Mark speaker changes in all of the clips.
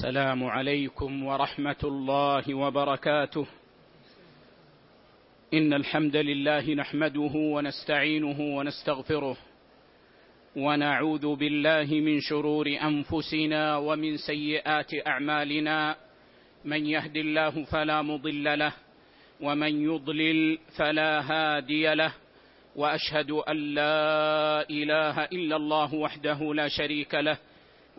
Speaker 1: السلام عليكم ورحمة الله وبركاته. إن الحمد لله نحمده ونستعينه ونستغفره ونعوذ بالله من شرور أنفسنا ومن سيئات أعمالنا. من يهد الله فلا مضل له ومن يضلل فلا هادي له. وأشهد أن لا إله إلا الله وحده لا شريك له.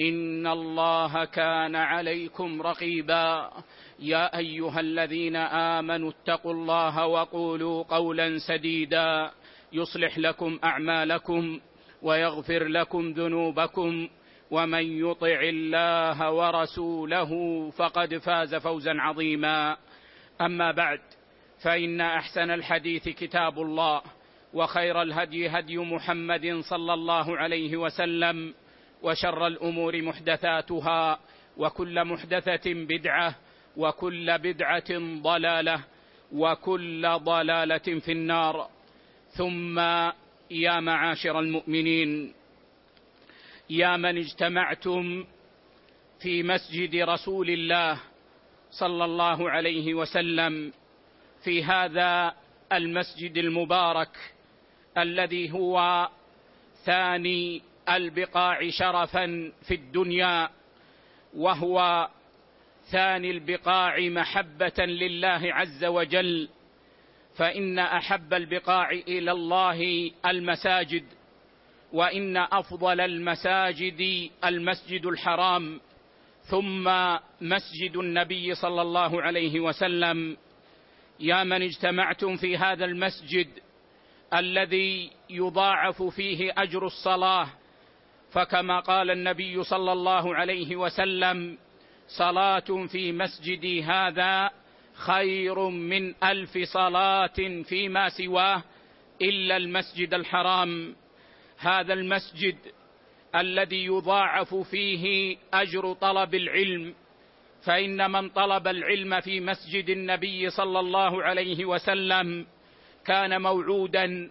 Speaker 1: إن الله كان عليكم رقيبا. يا أيها الذين آمنوا اتقوا الله وقولوا قولا سديدا. يصلح لكم أعمالكم ويغفر لكم ذنوبكم. ومن يطع الله ورسوله فقد فاز فوزا عظيما. أما بعد فإن أحسن الحديث كتاب الله وخير الهدي هدي محمد صلى الله عليه وسلم وشر الأمور محدثاتها وكل محدثة بدعة وكل بدعة ضلالة وكل ضلالة في النار. ثم يا معاشر المؤمنين يا من اجتمعتم في مسجد رسول الله صلى الله عليه وسلم في هذا المسجد المبارك الذي هو ثاني البقاع شرفا في الدنيا وهو ثاني البقاع محبة لله عز وجل فإن أحب البقاع إلى الله المساجد وإن أفضل المساجد المسجد الحرام ثم مسجد النبي صلى الله عليه وسلم. يا من اجتمعتم في هذا المسجد الذي يضاعف فيه أجر الصلاة فكما قال النبي صلى الله عليه وسلم صلاة في مسجدي هذا خير من ألف صلاة فيما سواه إلا المسجد الحرام. هذا المسجد الذي يضاعف فيه أجر طلب العلم فإن من طلب العلم في مسجد النبي صلى الله عليه وسلم كان موعودا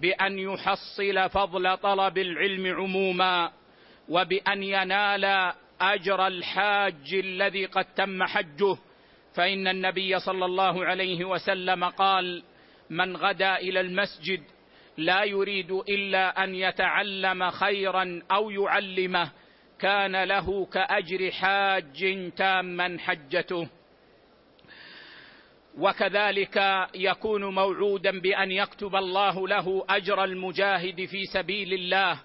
Speaker 1: بأن يحصل فضل طلب العلم عموما وبأن ينال أجر الحاج الذي قد تم حجه. فإن النبي صلى الله عليه وسلم قال من غدا إلى المسجد لا يريد إلا أن يتعلم خيرا أو يعلمه كان له كأجر حاج تاما حجته. وكذلك يكون موعودا بأن يكتب الله له أجر المجاهد في سبيل الله.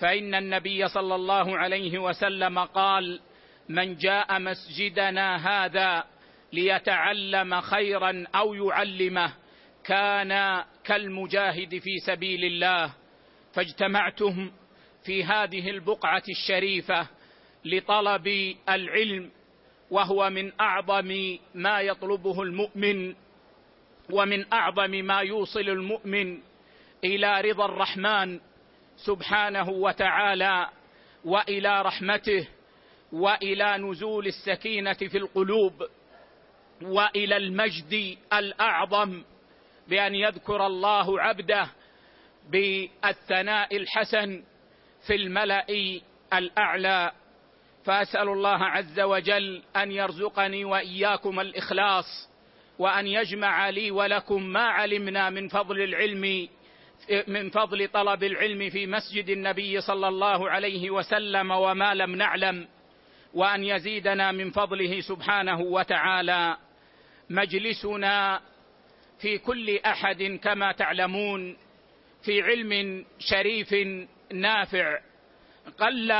Speaker 1: فإن النبي صلى الله عليه وسلم قال من جاء مسجدنا هذا ليتعلم خيرا أو يعلمه كان كالمجاهد في سبيل الله. فاجتمعتم في هذه البقعة الشريفة لطلب العلم وهو من أعظم ما يطلبه المؤمن ومن أعظم ما يوصل المؤمن إلى رضا الرحمن سبحانه وتعالى وإلى رحمته وإلى نزول السكينة في القلوب وإلى المجد الأعظم بأن يذكر الله عبده بالثناء الحسن في الملأ الأعلى. فأسأل الله عز وجل أن يرزقني وإياكم الإخلاص وأن يجمع لي ولكم ما علمنا من فضل العلم من فضل طلب العلم في مسجد النبي صلى الله عليه وسلم وما لم نعلم وأن يزيدنا من فضله سبحانه وتعالى. مجلسنا في كل أحد كما تعلمون في علم شريف نافع. قل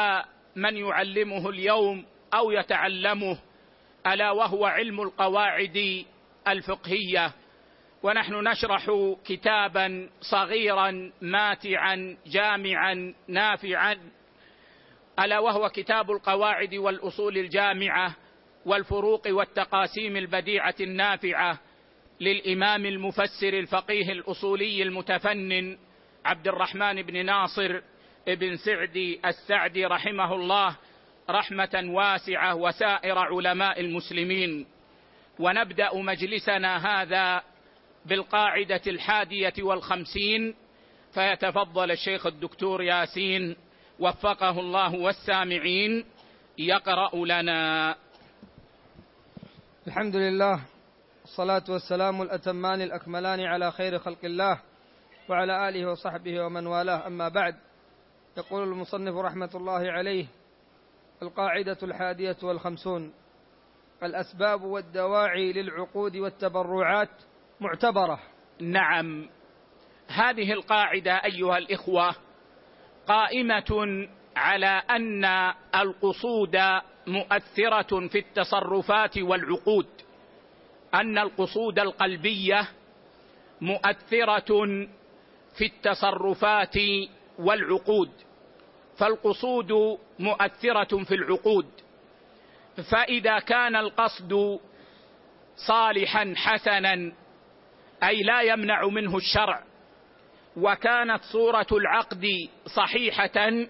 Speaker 1: من يعلمه اليوم أو يتعلمه ألا وهو علم القواعد الفقهية. ونحن نشرح كتابا صغيرا ماتعا جامعا نافعا. ألا وهو كتاب القواعد والأصول الجامعة والفروق والتقاسيم البديعة النافعة للإمام المفسر الفقيه الأصولي المتفنن عبد الرحمن بن ناصر. بن سعدي السعدي رحمه الله رحمة واسعة وسائر علماء المسلمين. ونبدأ مجلسنا هذا بالقاعدة الحادية والخمسين. فيتفضل الشيخ الدكتور ياسين وفقه الله والسامعين. يقرأ لنا.
Speaker 2: الحمد لله الصلاه والسلام الأتمان الأكملان على خير خلق الله وعلى آله وصحبه ومن والاه. أما بعد يقول المصنف رحمة الله عليه القاعدة الحادية والخمسون الأسباب والدواعي للعقود والتبرعات معتبرة.
Speaker 1: نعم. هذه القاعدة أيها الإخوة قائمة على أن القصود مؤثرة في التصرفات والعقود أن القصود القلبية مؤثرة في التصرفات والعقود فالقصود مؤثرة في العقود. فإذا كان القصد صالحا حسنا أي لا يمنع منه الشرع وكانت صورة العقد صحيحة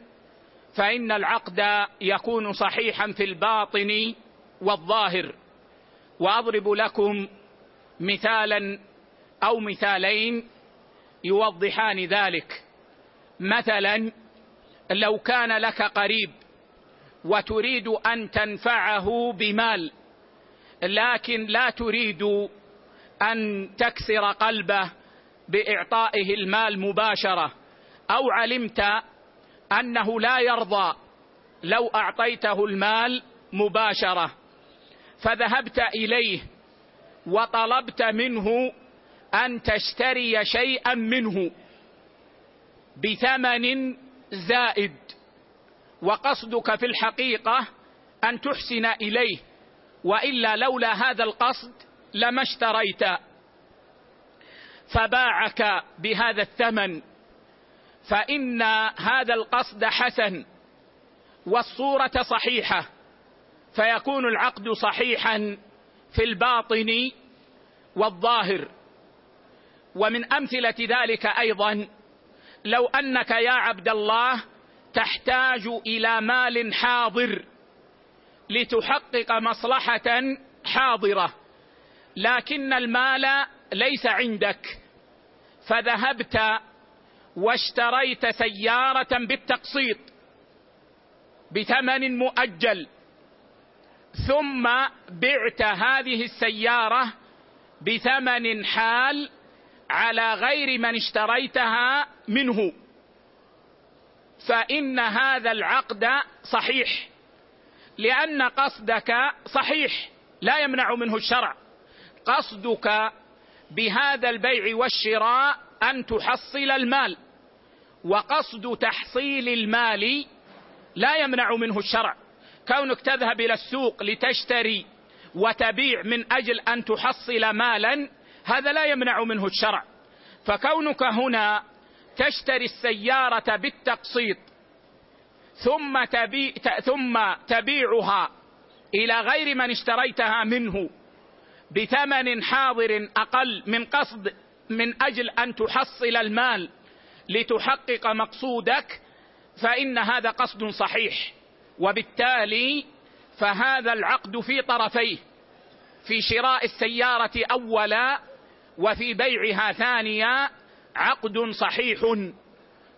Speaker 1: فإن العقد يكون صحيحا في الباطن والظاهر. وأضرب لكم مثالا أو مثالين يوضحان ذلك. مثلا لو كان لك قريب وتريد أن تنفعه بمال لكن لا تريد أن تكسر قلبه بإعطائه المال مباشرة أو علمت أنه لا يرضى لو أعطيته المال مباشرة فذهبت إليه وطلبت منه أن تشتري شيئا منه. بثمن زائد. وقصدك في الحقيقة أن تحسن إليه وإلا لولا هذا القصد لما اشتريت. فباعك بهذا الثمن فإن هذا القصد حسن والصورة صحيحة فيكون العقد صحيحا في الباطن والظاهر. ومن أمثلة ذلك أيضا لو أنك يا عبد الله تحتاج إلى مال حاضر لتحقق مصلحة حاضرة لكن المال ليس عندك فذهبت واشتريت سيارة بالتقسيط بثمن مؤجل ثم بعت هذه السيارة بثمن حال على غير من اشتريتها منه. فإن هذا العقد صحيح لأن قصدك صحيح لا يمنع منه الشرع. قصدك بهذا البيع والشراء أن تحصل المال وقصد تحصيل المال لا يمنع منه الشرع. كونك تذهب إلى السوق لتشتري وتبيع من أجل أن تحصل مالا هذا لا يمنع منه الشرع. فكونك هنا تشتري السيارة بالتقسيط ثم تبيع ثم تبيعها إلى غير من اشتريتها منه بثمن حاضر أقل من قصد من أجل أن تحصل المال لتحقق مقصودك فإن هذا قصد صحيح. وبالتالي فهذا العقد في طرفيه. في شراء السيارة أولا وفي بيعها ثانيا عقد صحيح.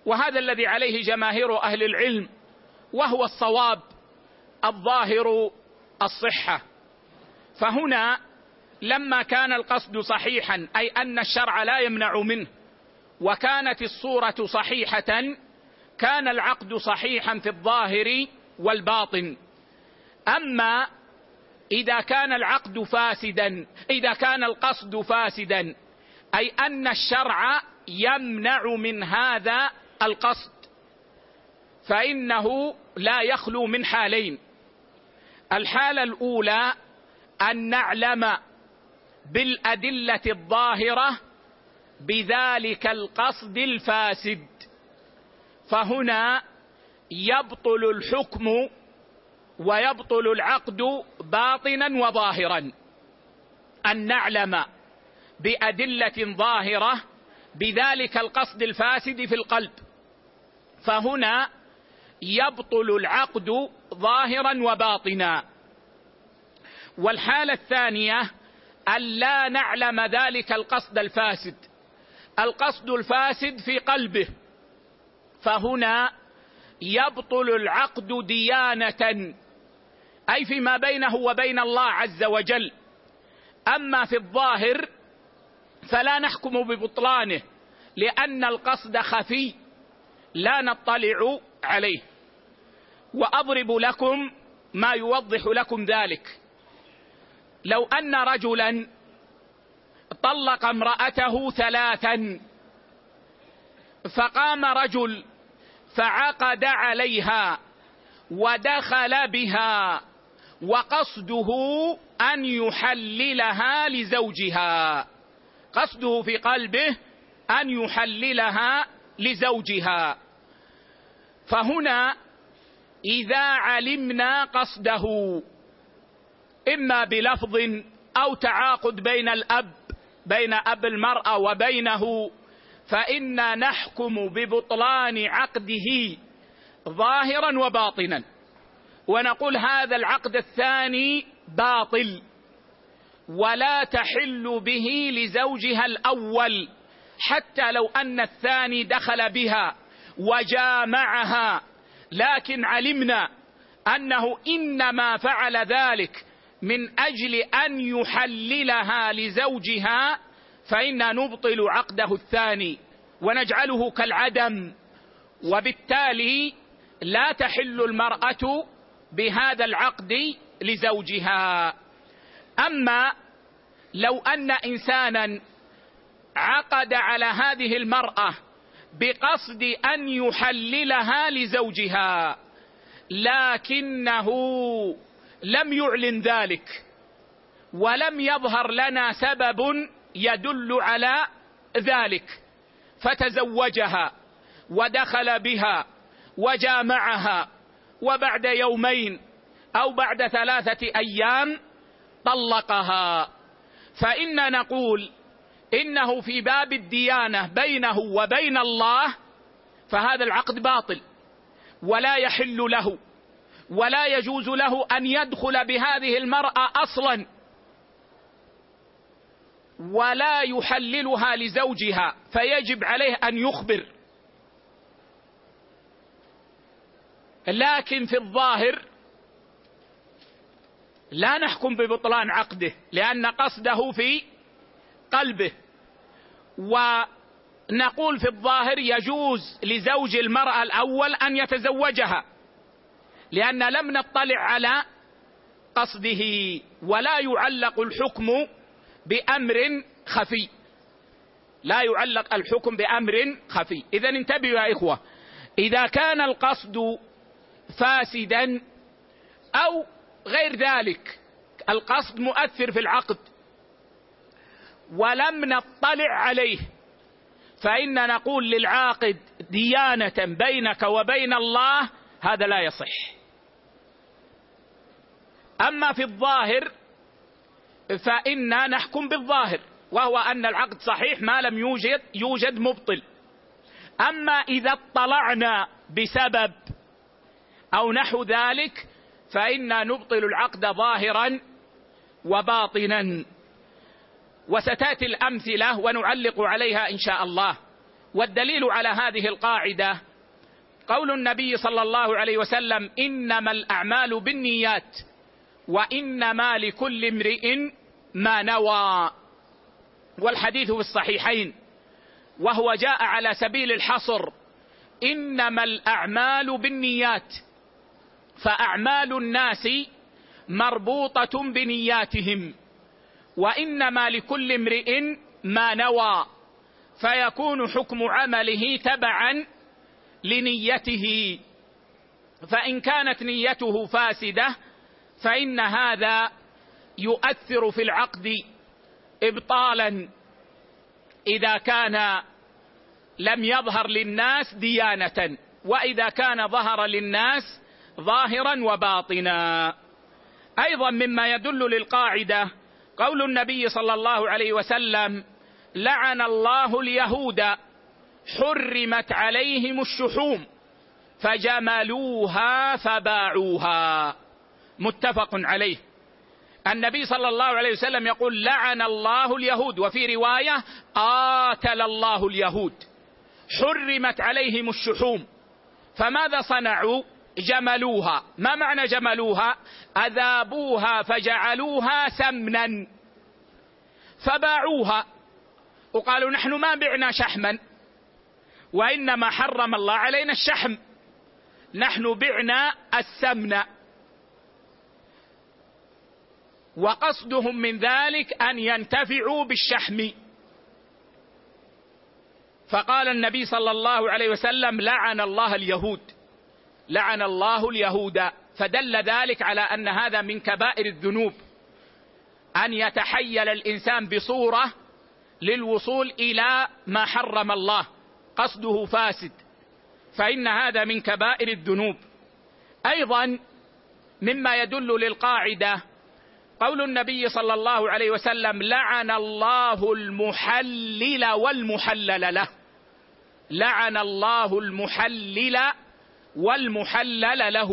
Speaker 1: وهذا الذي عليه جماهير أهل العلم وهو الصواب الظاهر الصحة. فهنا لما كان القصد صحيحا أي أن الشرع لا يمنع منه وكانت الصورة صحيحة كان العقد صحيحا في الظاهر والباطن. أما إذا كان العقد فاسدا إذا كان القصد فاسدا أي أن الشرع يمنع من هذا القصد فإنه لا يخلو من حالين. الحالة الأولى أن نعلم بالأدلة الظاهرة بذلك القصد الفاسد فهنا يبطل الحكم ويبطل العقد باطنا وظاهرا. أن نعلم بأدلة ظاهرة بذلك القصد الفاسد في القلب. فهنا يبطل العقد ظاهرا وباطنا. والحالة الثانية أن لا نعلم ذلك القصد الفاسد. القصد الفاسد في قلبه. فهنا يبطل العقد ديانة أي فيما بينه وبين الله عز وجل. أما في الظاهر فلا نحكم ببطلانه لأن القصد خفي لا نطلع عليه. وأضرب لكم ما يوضح لكم ذلك. لو أن رجلا طلق امرأته ثلاثا فقام رجل فعقد عليها ودخل بها وقصده أن يحللها لزوجها. قصده في قلبه أن يحللها لزوجها. فهنا إذا علمنا قصده إما بلفظ أو تعاقد بين الأب بين أب المرأة وبينه فإنا نحكم ببطلان عقده ظاهرا وباطنا. ونقول هذا العقد الثاني باطل ولا تحل به لزوجها الأول حتى لو أن الثاني دخل بها وجامعها. لكن علمنا أنه إنما فعل ذلك من أجل أن يحللها لزوجها فانا نبطل عقده الثاني ونجعله كالعدم. وبالتالي لا تحل المرأة بهذا العقد لزوجها. أما لو أن إنسانا عقد على هذه المرأة بقصد أن يحللها لزوجها لكنه لم يعلن ذلك ولم يظهر لنا سبب يدل على ذلك فتزوجها ودخل بها وجامعها وبعد يومين أو بعد ثلاثة أيام طلقها. فإنا نقول إنه في باب الديانة بينه وبين الله فهذا العقد باطل ولا يحل له ولا يجوز له أن يدخل بهذه المرأة أصلا ولا يحللها لزوجها فيجب عليه أن يخبر. لكن في الظاهر لا نحكم ببطلان عقده لأن قصده في قلبه. ونقول في الظاهر يجوز لزوج المرأة الأول أن يتزوجها لأن لم نطلع على قصده ولا يعلق الحكم بأمر خفي. لا يعلق الحكم بأمر خفي. إذا انتبهوا يا إخوة إذا كان القصد فاسدا أو غير ذلك. القصد مؤثر في العقد. ولم نطلع عليه. فإن نقول للعاقد ديانة بينك وبين الله هذا لا يصح. أما في الظاهر فإنا نحكم بالظاهر. وهو أن العقد صحيح ما لم يوجد يوجد مبطل. أما إذا اطلعنا بسبب أو نحو ذلك فإنا نبطل العقد ظاهرا وباطنا. وستأتي الأمثلة ونعلق عليها إن شاء الله. والدليل على هذه القاعدة قول النبي صلى الله عليه وسلم إنما الأعمال بالنيات وإنما لكل امرئ ما نوى. والحديث في الصحيحين وهو جاء على سبيل الحصر إنما الأعمال بالنيات. فأعمال الناس مربوطة بنياتهم وإنما لكل امرئ ما نوى فيكون حكم عمله تبعا لنيته. فإن كانت نيته فاسدة فإن هذا يؤثر في العقد ابطالا. إذا كان لم يظهر للناس ديانة وإذا كان ظهر للناس ظاهرا وباطنا. أيضا مما يدل للقاعدة قول النبي صلى الله عليه وسلم لعن الله اليهود حرمت عليهم الشحوم فجملوها فباعوها. متفق عليه. النبي صلى الله عليه وسلم يقول لعن الله اليهود. وفي رواية قاتل الله اليهود حرمت عليهم الشحوم. فماذا صنعوا؟ جملوها. ما معنى جملوها؟ أذابوها فجعلوها سمنا فباعوها. وقالوا نحن ما بعنا شحما. وإنما حرم الله علينا الشحم. نحن بعنا السمن وقصدهم من ذلك أن ينتفعوا بالشحم. فقال النبي صلى الله عليه وسلم لعن الله اليهود. لعن الله اليهود. فدل ذلك على أن هذا من كبائر الذنوب. أن يتحيل الإنسان بصورة للوصول إلى ما حرم الله. قصده فاسد. فإن هذا من كبائر الذنوب. أيضا مما يدل للقاعدة. قول النبي صلى الله عليه وسلم لعن الله المحلل والمحلل له. لعن الله المحلل والمحلل له.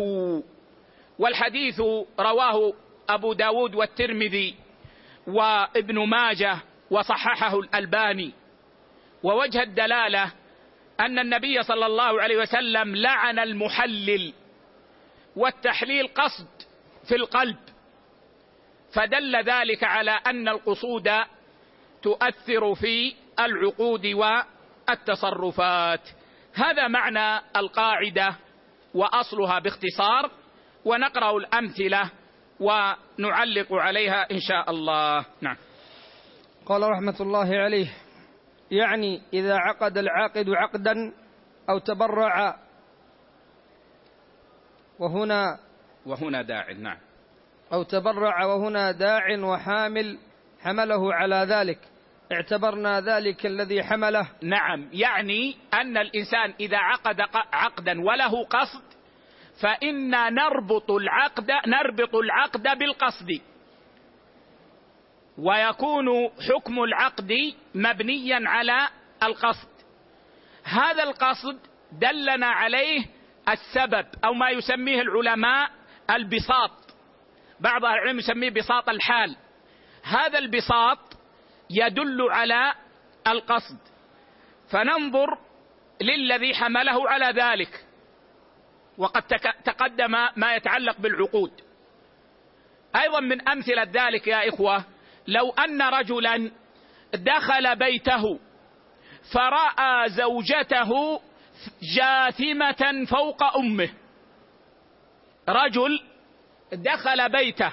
Speaker 1: والحديث رواه أبو داود والترمذي وابن ماجه وصححه الألباني. ووجه الدلالة أن النبي صلى الله عليه وسلم لعن المحلل والتحليل قصد في القلب. فدل ذلك على أن القصود تؤثر في العقود والتصرفات. هذا معنى القاعدة وأصلها باختصار ونقرأ الأمثلة ونعلق عليها إن شاء الله. نعم.
Speaker 2: قال رحمة الله عليه يعني إذا عقد العاقد عقدا أو تبرع وهنا
Speaker 1: وهنا داع نعم.
Speaker 2: أو تبرع وهنا داع وحامل حمله على ذلك. اعتبرنا ذلك الذي حمله.
Speaker 1: نعم يعني أن الإنسان إذا عقد عقدا وله قصد فإنا نربط العقد نربط العقد بالقصد. ويكون حكم العقد مبنيا على القصد. هذا القصد دلنا عليه السبب أو ما يسميه العلماء البساط. بعض العلم يسميه بساط الحال. هذا البساط يدل على القصد. فننظر للذي حمله على ذلك. وقد تقدم ما يتعلق بالعقود. أيضا من أمثلة ذلك يا إخوة لو أن رجلا دخل بيته فرأى زوجته جاثمة فوق أمه. رجل دخل بيته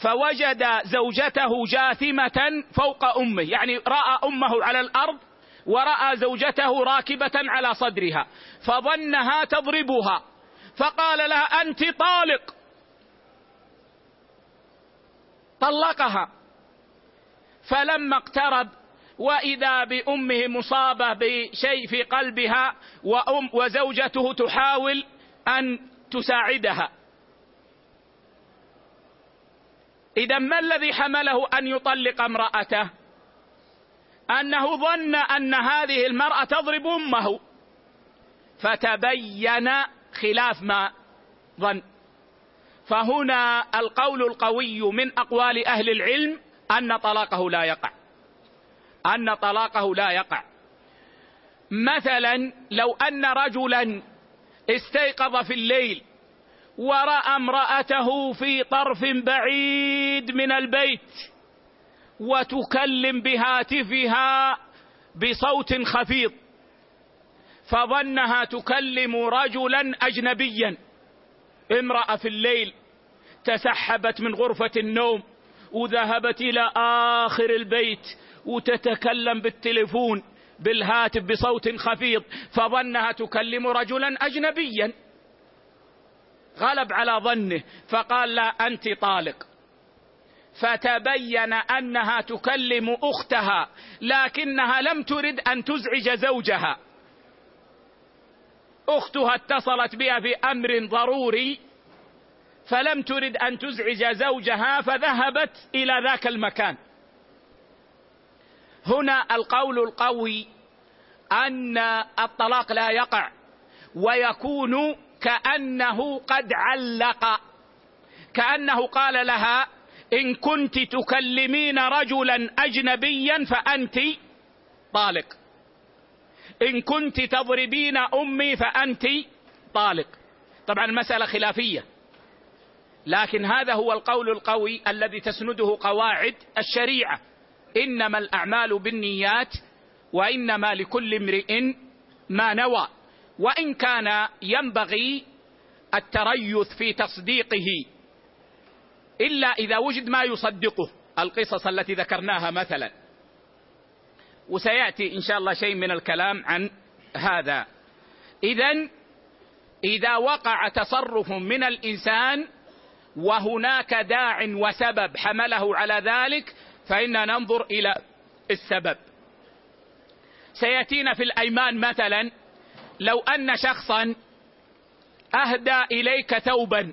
Speaker 1: فوجد زوجته جاثمة فوق أمه يعني رأى أمه على الأرض ورأى زوجته راكبة على صدرها فظنها تضربها فقال لها أنت طالق. طلقها فلما اقترب وإذا بأمه مصابة بشيء في قلبها وأم وزوجته تحاول أن تساعدها. إذا ما الذي حمله أن يطلق امرأته؟ أنه ظن أن هذه المرأة تضرب أمه. فتبين خلاف ما ظن. فهنا القول القوي من أقوال أهل العلم أن طلاقه لا يقع. أن طلاقه لا يقع. مثلا لو أن رجلا استيقظ في الليل ورأى امرأته في طرف بعيد من البيت وتكلم بهاتفها بصوت خفيض فظنها تكلم رجلا اجنبيا. امرأة في الليل تسحبت من غرفة النوم وذهبت إلى آخر البيت وتتكلم بالتليفون بالهاتف بصوت خفيض فظنها تكلم رجلا اجنبيا. غلب على ظنه فقال لا أنت طالق. فتبين أنها تكلم أختها لكنها لم ترد أن تزعج زوجها. أختها اتصلت بها في أمر ضروري فلم ترد أن تزعج زوجها فذهبت إلى ذاك المكان. هنا القول القوي أن الطلاق لا يقع ويكون كأنه قد علق. كأنه قال لها إن كنت تكلمين رجلا اجنبيا فأنت طالق. إن كنت تضربين أمي فأنت طالق. طبعا المساله خلافية. لكن هذا هو القول القوي الذي تسنده قواعد الشريعة. إنما الأعمال بالنيات وإنما لكل امرئ ما نوى. وإن كان ينبغي التريث في تصديقه إلا إذا وجد ما يصدقه القصص التي ذكرناها مثلا. وسيأتي إن شاء الله شيء من الكلام عن هذا. اذا إذا وقع تصرف من الإنسان وهناك داع وسبب حمله على ذلك فإنا ننظر إلى السبب. سيأتينا في الأيمان مثلا لو أن شخصا أهدى إليك ثوبا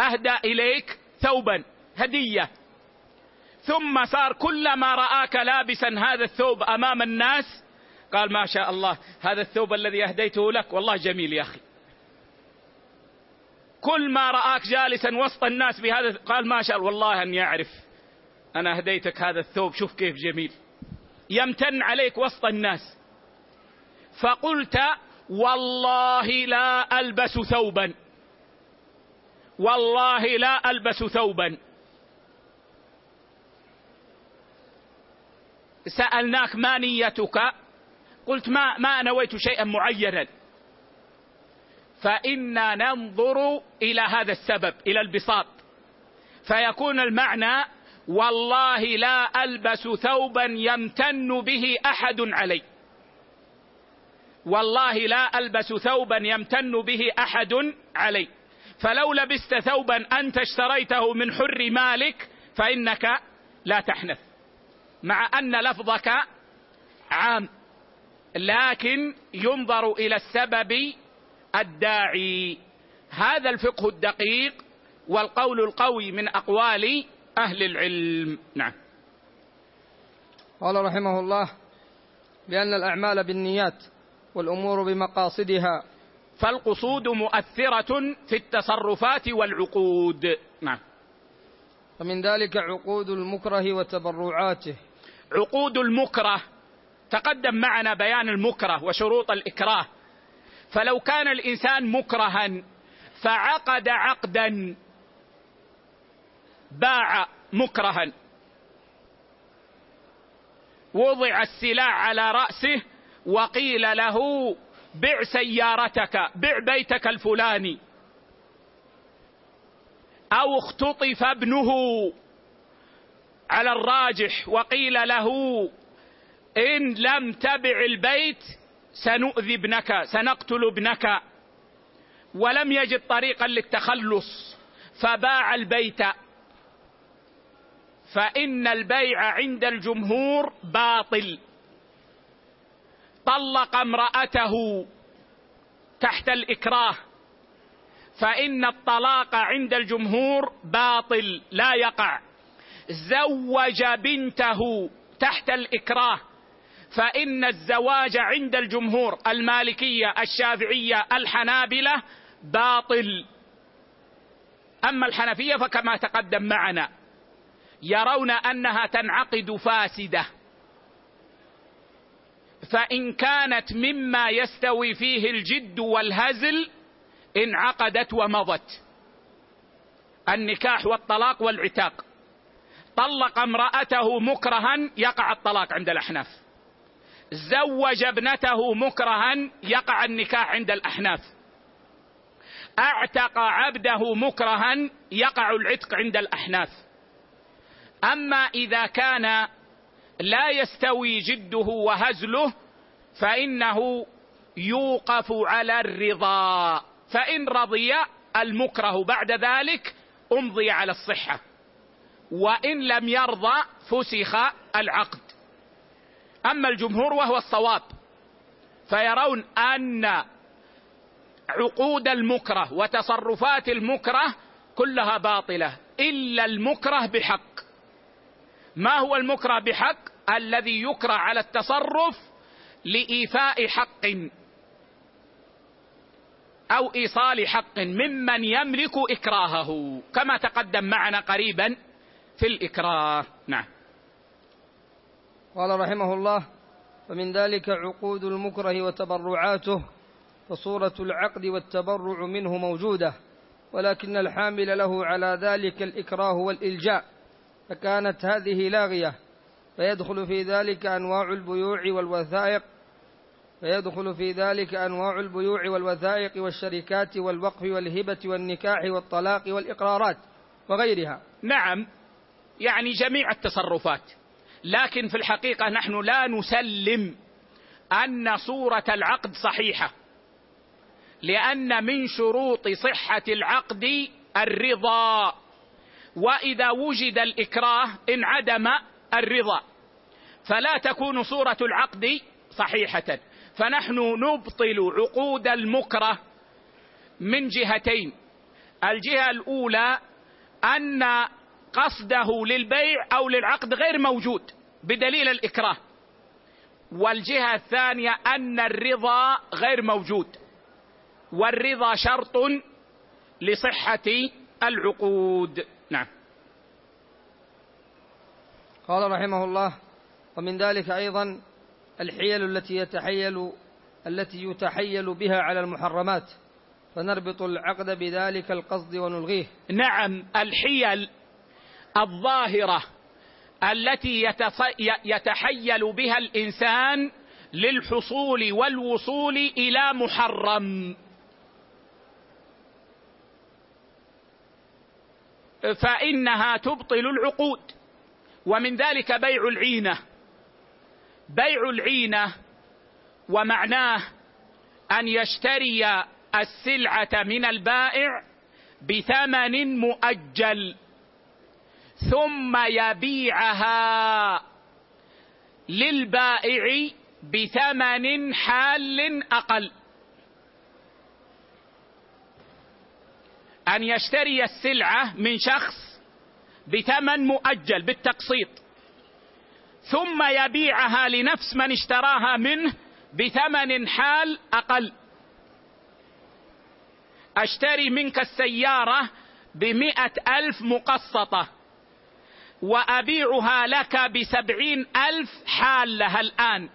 Speaker 1: أهدى إليك ثوبا هدية. ثم صار كلما رآك لابسا هذا الثوب أمام الناس قال ما شاء الله هذا الثوب الذي أهديته لك والله جميل يا أخي. كل ما رآك جالسا وسط الناس بهذا قال ما شاء الله والله أني أعرف أنا هديتك هذا الثوب شوف كيف جميل. يمتن عليك وسط الناس. فقلت والله لا ألبس ثوبا. والله لا ألبس ثوبا. سألناك ما نيتك؟ قلت ما ما نويت شيئا معينا. فإنا ننظر إلى هذا السبب إلى البساط. فيكون المعنى والله لا ألبس ثوبا يمتن به أحد علي. والله لا ألبس ثوبا يمتن به أحد علي. فلو لبست ثوبا أنت اشتريته من حر مالك فإنك لا تحنث. مع أن لفظك عام لكن ينظر إلى السبب الداعي. هذا الفقه الدقيق والقول القوي من أقوال أهل العلم. نعم.
Speaker 2: قال رحمه الله لأن الأعمال بالنيات والأمور بمقاصدها.
Speaker 1: فالقصود مؤثرة في التصرفات والعقود. نعم.
Speaker 2: ومن ذلك عقود المكره وتبرعاته.
Speaker 1: عقود المكره. تقدم معنا بيان المكره وشروط الإكراه. فلو كان الإنسان مكرها فعقد عقدا باع مكرها. وضع السلاح على رأسه وقيل له بع سيارتك بع بيتك الفلاني. أو اختطف ابنه على الراجح وقيل له إن لم تبع البيت سنؤذي ابنك سنقتل ابنك. ولم يجد طريقا للتخلص فباع البيت. فإن البيع عند الجمهور باطل. طلق امرأته تحت الإكراه فإن الطلاق عند الجمهور باطل لا يقع. زوج بنته تحت الإكراه فإن الزواج عند الجمهور المالكية الشافعية الحنابلة باطل. أما الحنفية فكما تقدم معنا يرون أنها تنعقد فاسدة. فإن كانت مما يستوي فيه الجد والهزل انعقدت ومضت. النكاح والطلاق والعتاق. طلق امرأته مكرها يقع الطلاق عند الأحناف. زوج ابنته مكرها يقع النكاح عند الأحناف. أعتق عبده مكرها يقع العتق عند الأحناف. أما إذا كان لا يستوي جده وهزله فإنه يوقف على الرضا. فإن رضي المكره بعد ذلك امضي على الصحة. وإن لم يرضى فسخ العقد. أما الجمهور وهو الصواب فيرون أن عقود المكره وتصرفات المكره كلها باطلة إلا المكره بحق. ما هو المكره بحق؟ الذي يكره على التصرف لإيفاء حق أو إيصال حق ممن يملك إكراهه كما تقدم معنا قريبا في الإكراه. نعم.
Speaker 2: قال رحمه الله فمن ذلك عقود المكره وتبرعاته فصورة العقد والتبرع منه موجودة ولكن الحامل له على ذلك الإكراه والإلجاء. فكانت هذه لاغية فيدخل في ذلك أنواع البيوع والوثائق فيدخل في ذلك أنواع البيوع والوثائق والشركات والوقف والهبة والنكاح والطلاق والإقرارات وغيرها.
Speaker 1: نعم يعني جميع التصرفات. لكن في الحقيقة نحن لا نسلم أن صورة العقد صحيحة لأن من شروط صحة العقد الرضا. وإذا وجد الإكراه انعدم الرضا. فلا تكون صورة العقد صحيحة. فنحن نبطل عقود المكره من جهتين. الجهة الأولى أن قصده للبيع أو للعقد غير موجود بدليل الإكراه. والجهة الثانية أن الرضا غير موجود. والرضا شرط لصحة العقود. نعم.
Speaker 2: قال رحمه الله ومن ذلك أيضا الحيل التي يتحيل التي يتحيل بها على المحرمات فنربط العقد بذلك القصد ونلغيه.
Speaker 1: نعم الحيل الظاهرة التي يتحيل بها الإنسان للحصول والوصول إلى محرم. فإنها تبطل العقود. ومن ذلك بيع العينة. بيع العينة ومعناه أن يشتري السلعة من البائع بثمن مؤجل ثم يبيعها للبائع بثمن حال أقل. أن يشتري السلعة من شخص بثمن مؤجل بالتقسيط ثم يبيعها لنفس من اشتراها منه بثمن حال أقل. أشتري منك السيارة بمئة ألف مقسطة وأبيعها لك بسبعين ألف حالة الآن.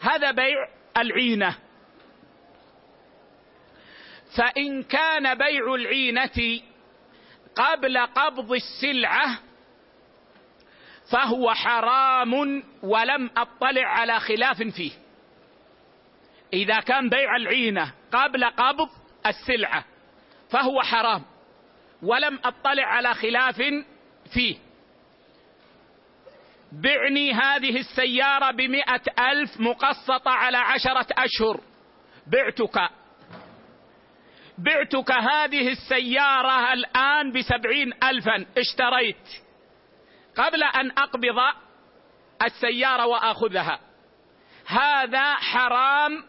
Speaker 1: هذا بيع العينة. فإن كان بيع العينة قبل قبض السلعة فهو حرام ولم أطلع على خلاف فيه. إذا كان بيع العينة قبل قبض السلعة فهو حرام ولم أطلع على خلاف فيه. بعني هذه السيارة بمئة ألف مقسطة على عشرة أشهر. بعتك. بعتك هذه السيارة الآن بسبعين ألفا. اشتريت. قبل أن أقبض السيارة وآخذها. هذا حرام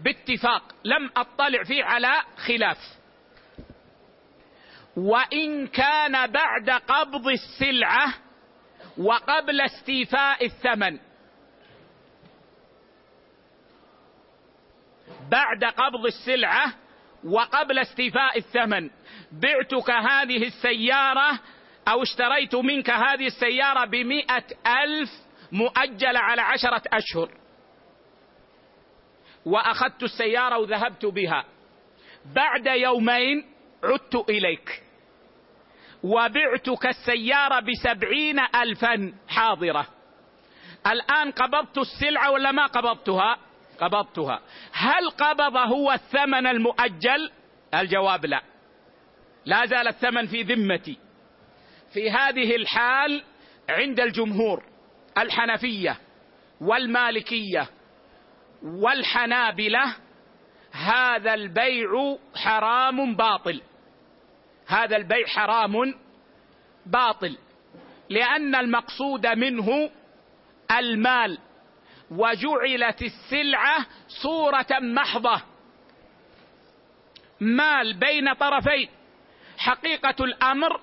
Speaker 1: باتفاق. لم أطلع فيه على خلاف. وإن كان بعد قبض السلعة وقبل استيفاء الثمن. بعد قبض السلعة وقبل استيفاء الثمن. بعتك هذه السيارة أو اشتريت منك هذه السيارة بمئة ألف مؤجلة على عشرة أشهر. وأخذت السيارة وذهبت بها. بعد يومين عدت إليك. وبعتك السيارة بسبعين ألفا حاضرة. الآن قبضت السلعة ولا ما قبضتها؟ قبضتها. هل قبض هو الثمن المؤجل؟ الجواب لا. لا زال الثمن في ذمتي. في هذه الحال عند الجمهور الحنفية والمالكية والحنابلة هذا البيع حرام باطل. هذا البيع حرام باطل. لأن المقصود منه المال. وجعلت السلعة صورة محضة. مال بين طرفين. حقيقة الأمر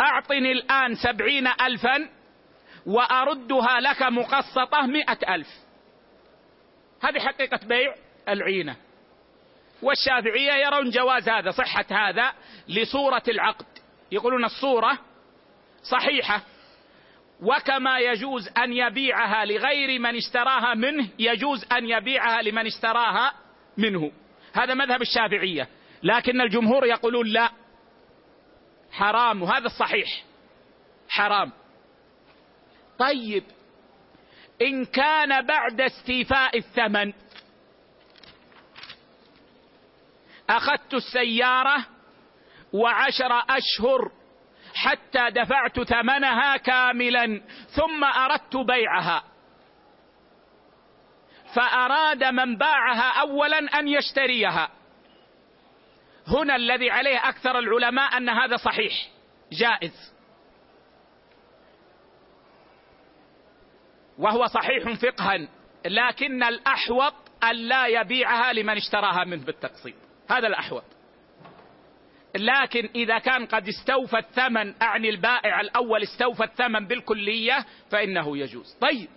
Speaker 1: أعطني الآن سبعين ألفا وأردها لك مقسطة مئة ألف. هذه حقيقة بيع العينة. والشافعية يرون جواز هذا صحة هذا لصورة العقد. يقولون الصورة صحيحة. وكما يجوز أن يبيعها لغير من اشتراها منه يجوز أن يبيعها لمن اشتراها منه. هذا مذهب الشافعية. لكن الجمهور يقولون لا. حرام وهذا الصحيح حرام. طيب. إن كان بعد استيفاء الثمن أخذت السيارة وعشر أشهر حتى دفعت ثمنها كاملا ثم أردت بيعها. فأراد من باعها أولا أن يشتريها. هنا الذي عليه أكثر العلماء أن هذا صحيح جائز. وهو صحيح فقها لكن الأحوط أن لا يبيعها لمن اشتراها منه بالتقسيط. هذا الأحوط. لكن إذا كان قد استوفى الثمن أعني البائع الأول استوفى الثمن بالكلية فإنه يجوز. طيب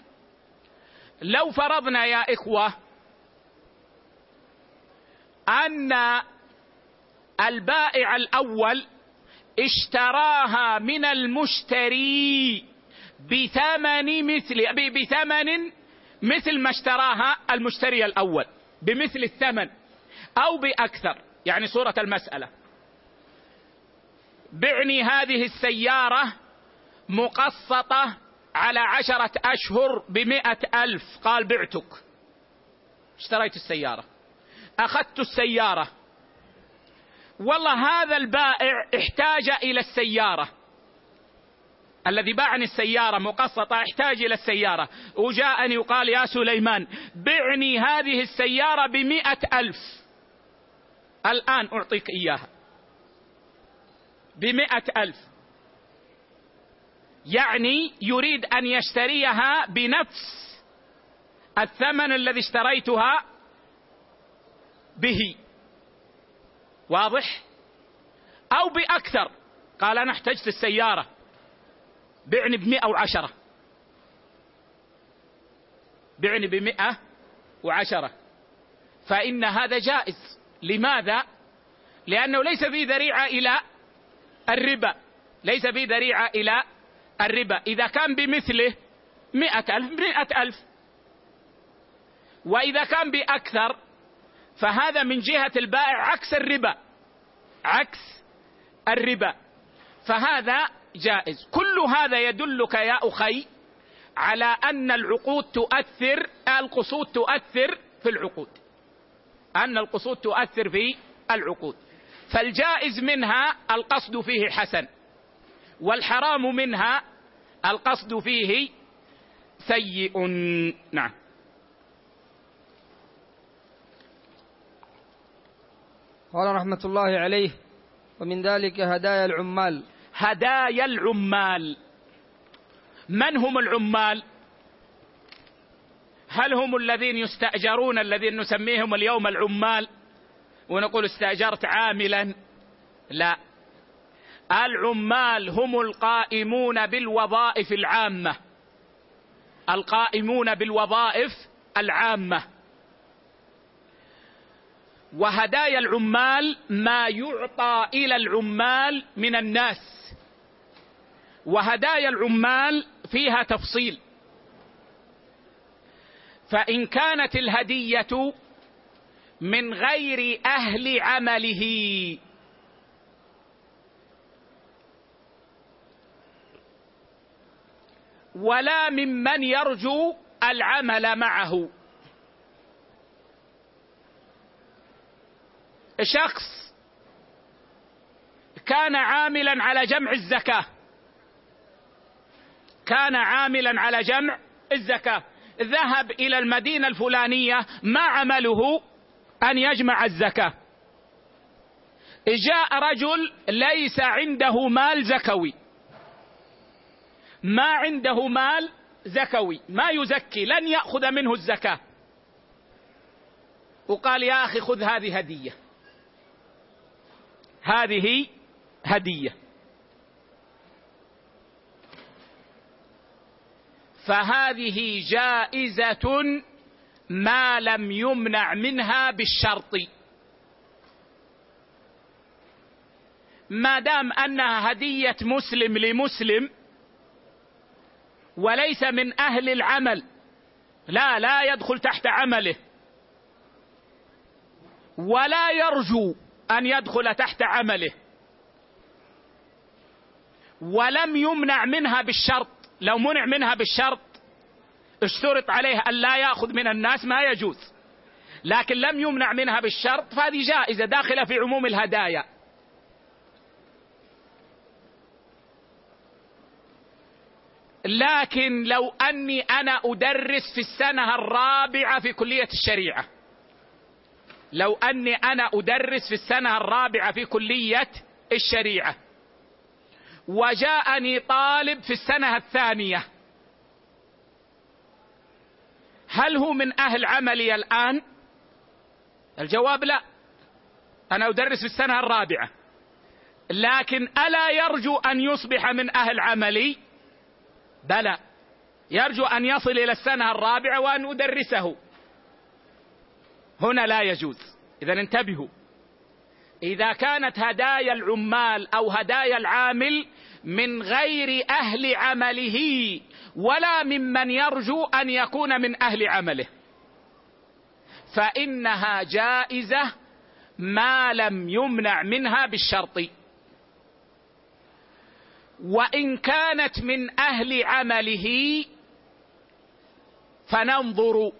Speaker 1: لو فرضنا يا إخوة أن البائع الأول اشتراها من المشتري بثمن مثل بثمن مثل ما اشتراها المشتري الأول بمثل الثمن أو بأكثر يعني صورة المسألة. بعني هذه السيارة مقسطة على عشرة أشهر بمئة ألف. قال بعتك. اشتريت السيارة. أخذت السيارة. والله هذا البائع احتاج إلى السيارة. الذي باعني السيارة مقسطة احتاج إلى السيارة. وجاءني وقال يا سليمان بعني هذه السيارة بمئة ألف. الآن أعطيك إياها. بمئة ألف. يعني يريد أن يشتريها بنفس الثمن الذي اشتريتها به. واضح؟ أو بأكثر. قال أنا احتجت السيارة. بعني بمئة وعشرة. بعني بمئة وعشرة. فإن هذا جائز. لماذا؟ لأنه ليس في ذريعة إلى الربا. ليس في ذريعة إلى الربا. إذا كان بمثله مئة ألف مئة ألف. وإذا كان بأكثر فهذا من جهة البائع عكس الربا. عكس الربا. فهذا جائز. كل هذا يدلك يا أخي على أن العقود تؤثر القصود تؤثر في العقود. أن القصود تؤثر في العقود. فالجائز منها القصد فيه حسن والحرام منها القصد فيه سيء. نعم.
Speaker 2: قال رحمة الله عليه ومن ذلك هدايا العمال.
Speaker 1: هدايا العمال. من هم العمال؟ هل هم الذين يستأجرون الذين نسميهم اليوم العمال؟ ونقول استأجرت عاملا؟ لا. العمال هم القائمون بالوظائف العامة. القائمون بالوظائف العامة. وهدايا العمال ما يعطى إلى العمال من الناس. وهدايا العمال فيها تفصيل. فإن كانت الهدية من غير أهل عمله. ولا ممن يرجو العمل معه. شخص كان عاملا على جمع الزكاة. كان عاملا على جمع الزكاة. ذهب إلى المدينة الفلانية ما عمله؟ أن يجمع الزكاة. جاء رجل ليس عنده مال زكوي. ما عنده مال زكوي. ما يزكي. لن يأخذ منه الزكاة. وقال يا أخي خذ هذه هدية. هذه هدية. فهذه جائزة ما لم يمنع منها بالشرط. ما دام أنها هدية مسلم لمسلم وليس من أهل العمل لا لا يدخل تحت عمله. ولا يرجو أن يدخل تحت عمله. ولم يمنع منها بالشرط لو منع منها بالشرط اشترط عليه أن لا يأخذ من الناس ما يجوز. لكن لم يمنع منها بالشرط فهذه جائزة داخلة في عموم الهدايا. لكن لو أني أنا أدرس في السنة الرابعة في كلية الشريعة لو أني أنا أدرس في السنة الرابعة في كلية الشريعة وجاءني طالب في السنة الثانية هل هو من أهل عملي الآن؟ الجواب لا. أنا أدرس في السنة الرابعة. لكن ألا يرجو أن يصبح من أهل عملي؟ بلى. يرجو أن يصل إلى السنة الرابعة وأن أدرسه. هنا لا يجوز. اذا انتبهوا. إذا كانت هدايا العمال أو هدايا العامل من غير أهل عمله ولا ممن يرجو أن يكون من أهل عمله. فإنها جائزة ما لم يمنع منها بالشرط. وإن كانت من أهل عمله فننظر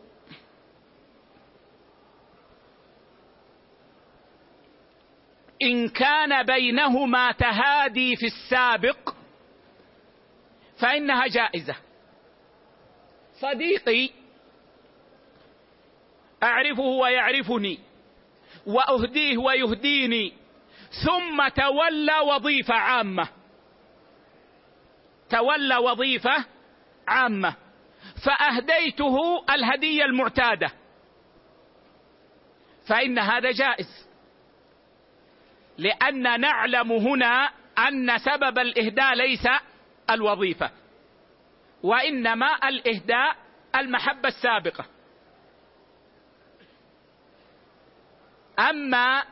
Speaker 1: إن كان بينهما تهادي في السابق فإنها جائزة. صديقي أعرفه ويعرفني وأهديه ويهديني ثم تولى وظيفة عامة. تولى وظيفة عامة. فأهديته الهدية المعتادة. فإن هذا جائز. لأن نعلم هنا أن سبب الإهداء ليس الوظيفة وإنما الإهداء المحبة السابقة. أما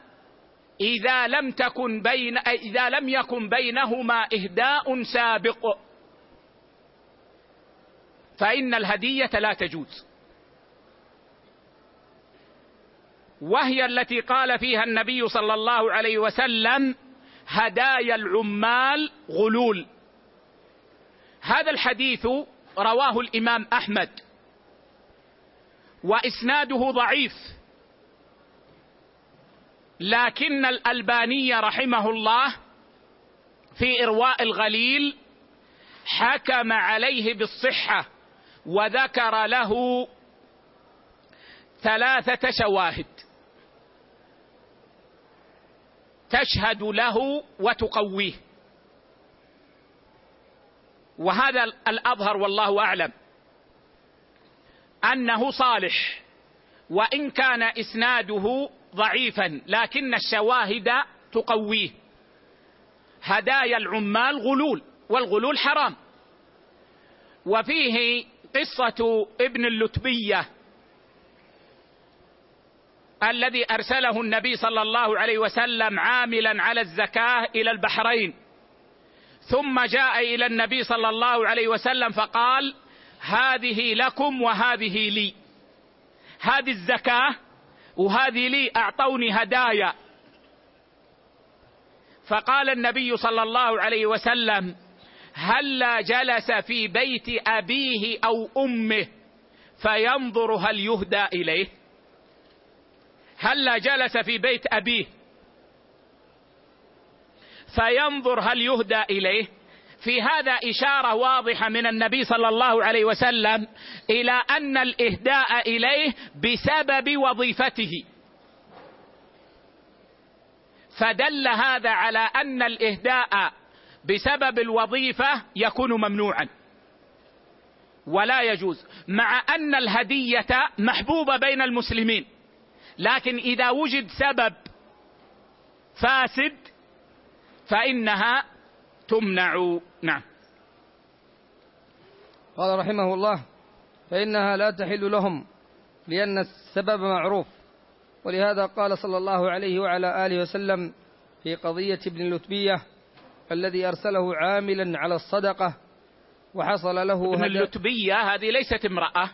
Speaker 1: إذا لم تكن بين إذا لم يكن بينهما إهداء سابق فإن الهدية لا تجوز. وهي التي قال فيها النبي صلى الله عليه وسلم هدايا العمال غلول. هذا الحديث رواه الإمام أحمد. وإسناده ضعيف. لكن الألباني رحمه الله في إرواء الغليل حكم عليه بالصحة وذكر له ثلاثة شواهد. تشهد له وتقويه. وهذا الأظهر والله أعلم. أنه صالح وإن كان إسناده ضعيفا لكن الشواهد تقويه. هدايا العمال غلول والغلول حرام. وفيه قصة ابن اللتبية الذي أرسله النبي صلى الله عليه وسلم عاملا على الزكاة إلى البحرين. ثم جاء إلى النبي صلى الله عليه وسلم فقال هذه لكم وهذه لي. هذه الزكاة وهذه لي أعطوني هدايا. فقال النبي صلى الله عليه وسلم هلا جلس في بيت أبيه أو أمه فينظر هل يهدى إليه؟ هلا جلس في بيت أبيه؟ فينظر هل يهدى إليه. في هذا إشارة واضحة من النبي صلى الله عليه وسلم إلى أن الإهداء إليه بسبب وظيفته. فدل هذا على أن الإهداء بسبب الوظيفة يكون ممنوعا. ولا يجوز مع أن الهدية محبوبة بين المسلمين. لكن إذا وجد سبب فاسد فإنها تمنع. نعم.
Speaker 2: قال رحمه الله فإنها لا تحل لهم لأن السبب معروف. ولهذا قال صلى الله عليه وعلى آله وسلم في قضية ابن اللتبية الذي أرسله عاملا على الصدقة وحصل له
Speaker 1: ابن اللتبية هذه ليست امرأة.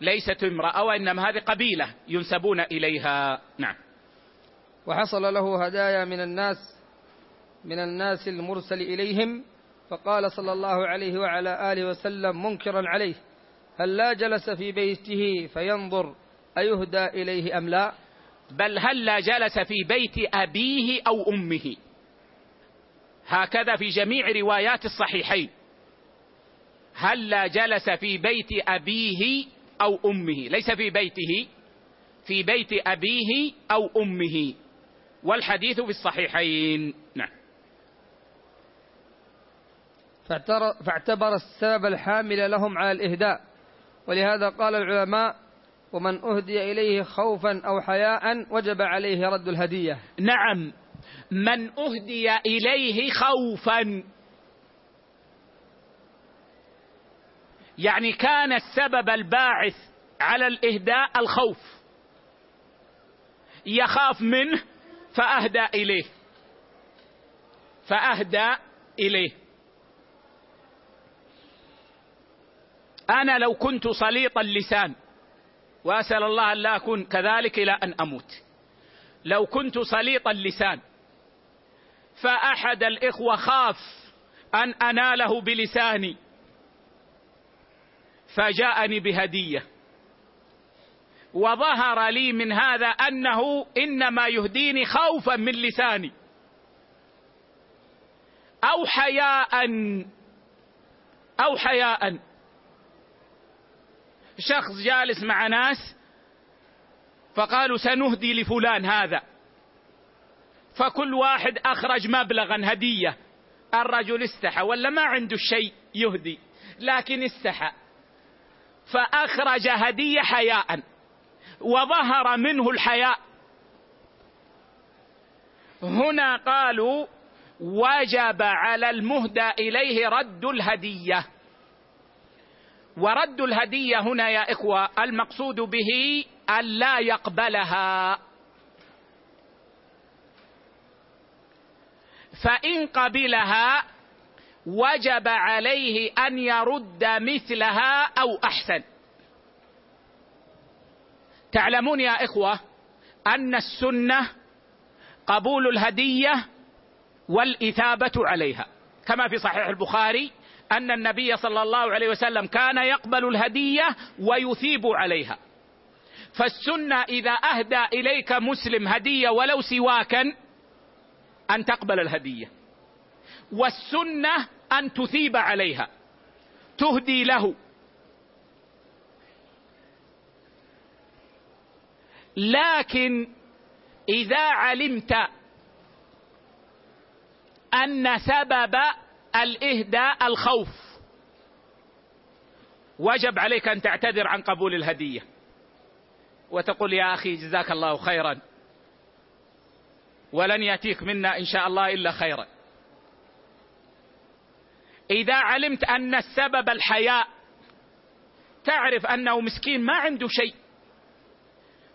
Speaker 1: ليست امرأة وإنما هذه قبيلة ينسبون إليها. نعم.
Speaker 2: وحصل له هدايا من الناس من الناس المرسل إليهم فقال صلى الله عليه وعلى آله وسلم منكرا عليه هل لا جلس في بيته فينظر أيهدى إليه أم لا؟
Speaker 1: بل هل لا جلس في بيت أبيه أو أمه؟ هكذا في جميع روايات الصحيحين. هل لا جلس في بيت أبيه أو أمه ليس في بيته في بيت أبيه أو أمه. والحديث في الصحيحين. نعم.
Speaker 2: فاعتبر السبب الحامل لهم على الإهداء. ولهذا قال العلماء ومن أهدي إليه خوفا أو حياء وجب عليه رد الهدية.
Speaker 1: نعم. من أهدي إليه خوفا يعني كان السبب الباعث على الإهداء الخوف. يخاف منه فأهدى إليه. فأهدى إليه. أنا لو كنت سليط اللسان وأسأل الله أن لا أكون كذلك إلى أن أموت. لو كنت سليط اللسان فأحد الإخوة خاف أن أناله بلساني. فجاءني بهدية. وظهر لي من هذا أنه إنما يهديني خوفا من لساني. أو حياء أو حياء. شخص جالس مع ناس فقالوا سنهدي لفلان هذا. فكل واحد أخرج مبلغا هدية. الرجل استحى ولا ما عنده شيء يهدي لكن استحى. فأخرج هدية حياء وظهر منه الحياء. هنا قالوا وجب على المهدى إليه رد الهدية. ورد الهدية هنا يا إخوة المقصود به أن لا يقبلها. فإن قبلها وجب عليه أن يرد مثلها أو أحسن. تعلمون يا إخوة أن السنة قبول الهدية والإثابة عليها. كما في صحيح البخاري أن النبي صلى الله عليه وسلم كان يقبل الهدية ويثيب عليها. فالسنة إذا أهدى إليك مسلم هدية ولو سواكا أن تقبل الهدية. والسنة أن تثيب عليها. تهدي له. لكن إذا علمت أن سبب الإهداء الخوف وجب عليك أن تعتذر عن قبول الهدية. وتقول يا أخي جزاك الله خيرا. ولن يأتيك منا إن شاء الله إلا خيرا. إذا علمت أن السبب الحياء تعرف أنه مسكين ما عنده شيء.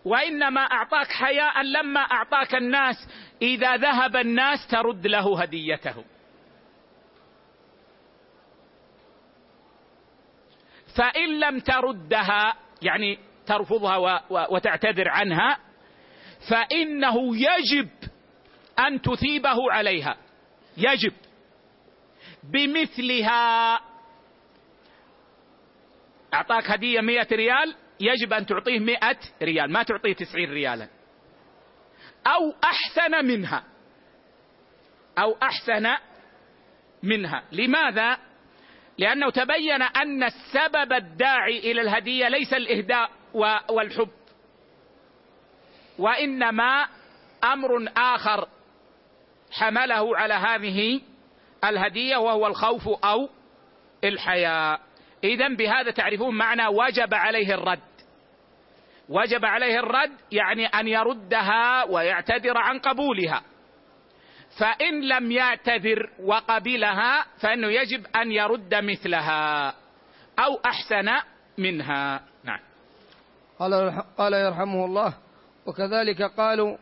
Speaker 1: وإنما أعطاك حياء لما أعطاك الناس إذا ذهب الناس ترد له هديته. فإن لم تردها يعني ترفضها وتعتذر عنها فإنه يجب أن تثيبه عليها. يجب. بمثلها. أعطاك هدية مئة ريال يجب أن تعطيه مئة ريال ما تعطيه تسعين ريالا. أو أحسن منها. أو أحسن منها. لماذا؟ لأنه تبين أن السبب الداعي إلى الهدية ليس الإهداء والحب. وإنما أمر آخر حمله على هذه الهدية وهو الخوف أو الحياء. اذا بهذا تعرفون معنى وجب عليه الرد. وجب عليه الرد يعني أن يردها ويعتذر عن قبولها. فإن لم يعتذر وقبلها فإنه يجب أن يرد مثلها أو أحسن منها. نعم.
Speaker 2: قال قال يرحمه الله وكذلك قالوا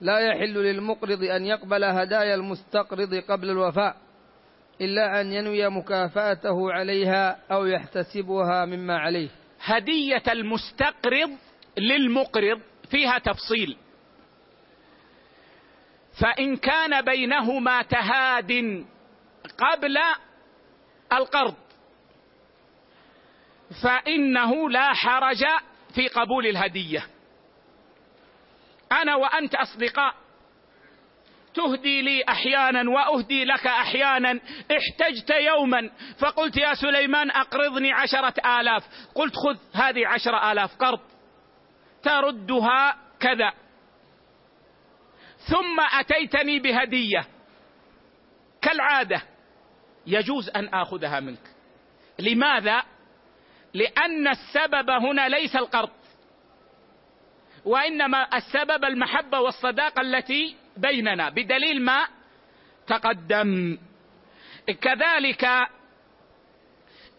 Speaker 2: لا يحل للمقرض أن يقبل هدايا المستقرض قبل الوفاء. إلا أن ينوي مكافأته عليها أو يحتسبها مما عليه.
Speaker 1: هدية المستقرض للمقرض فيها تفصيل. فإن كان بينهما تهاد قبل القرض فإنه لا حرج في قبول الهدية. أنا وأنت أصدقاء تهدي لي أحيانا وأهدي لك أحيانا. احتجت يوما فقلت يا سليمان أقرضني عشرة آلاف. قلت خذ هذه عشرة آلاف قرض. تردها كذا. ثم أتيتني بهدية. كالعادة يجوز أن آخذها منك. لماذا؟ لأن السبب هنا ليس القرض وإنما السبب المحبة والصداقة التي بيننا بدليل ما تقدم. كذلك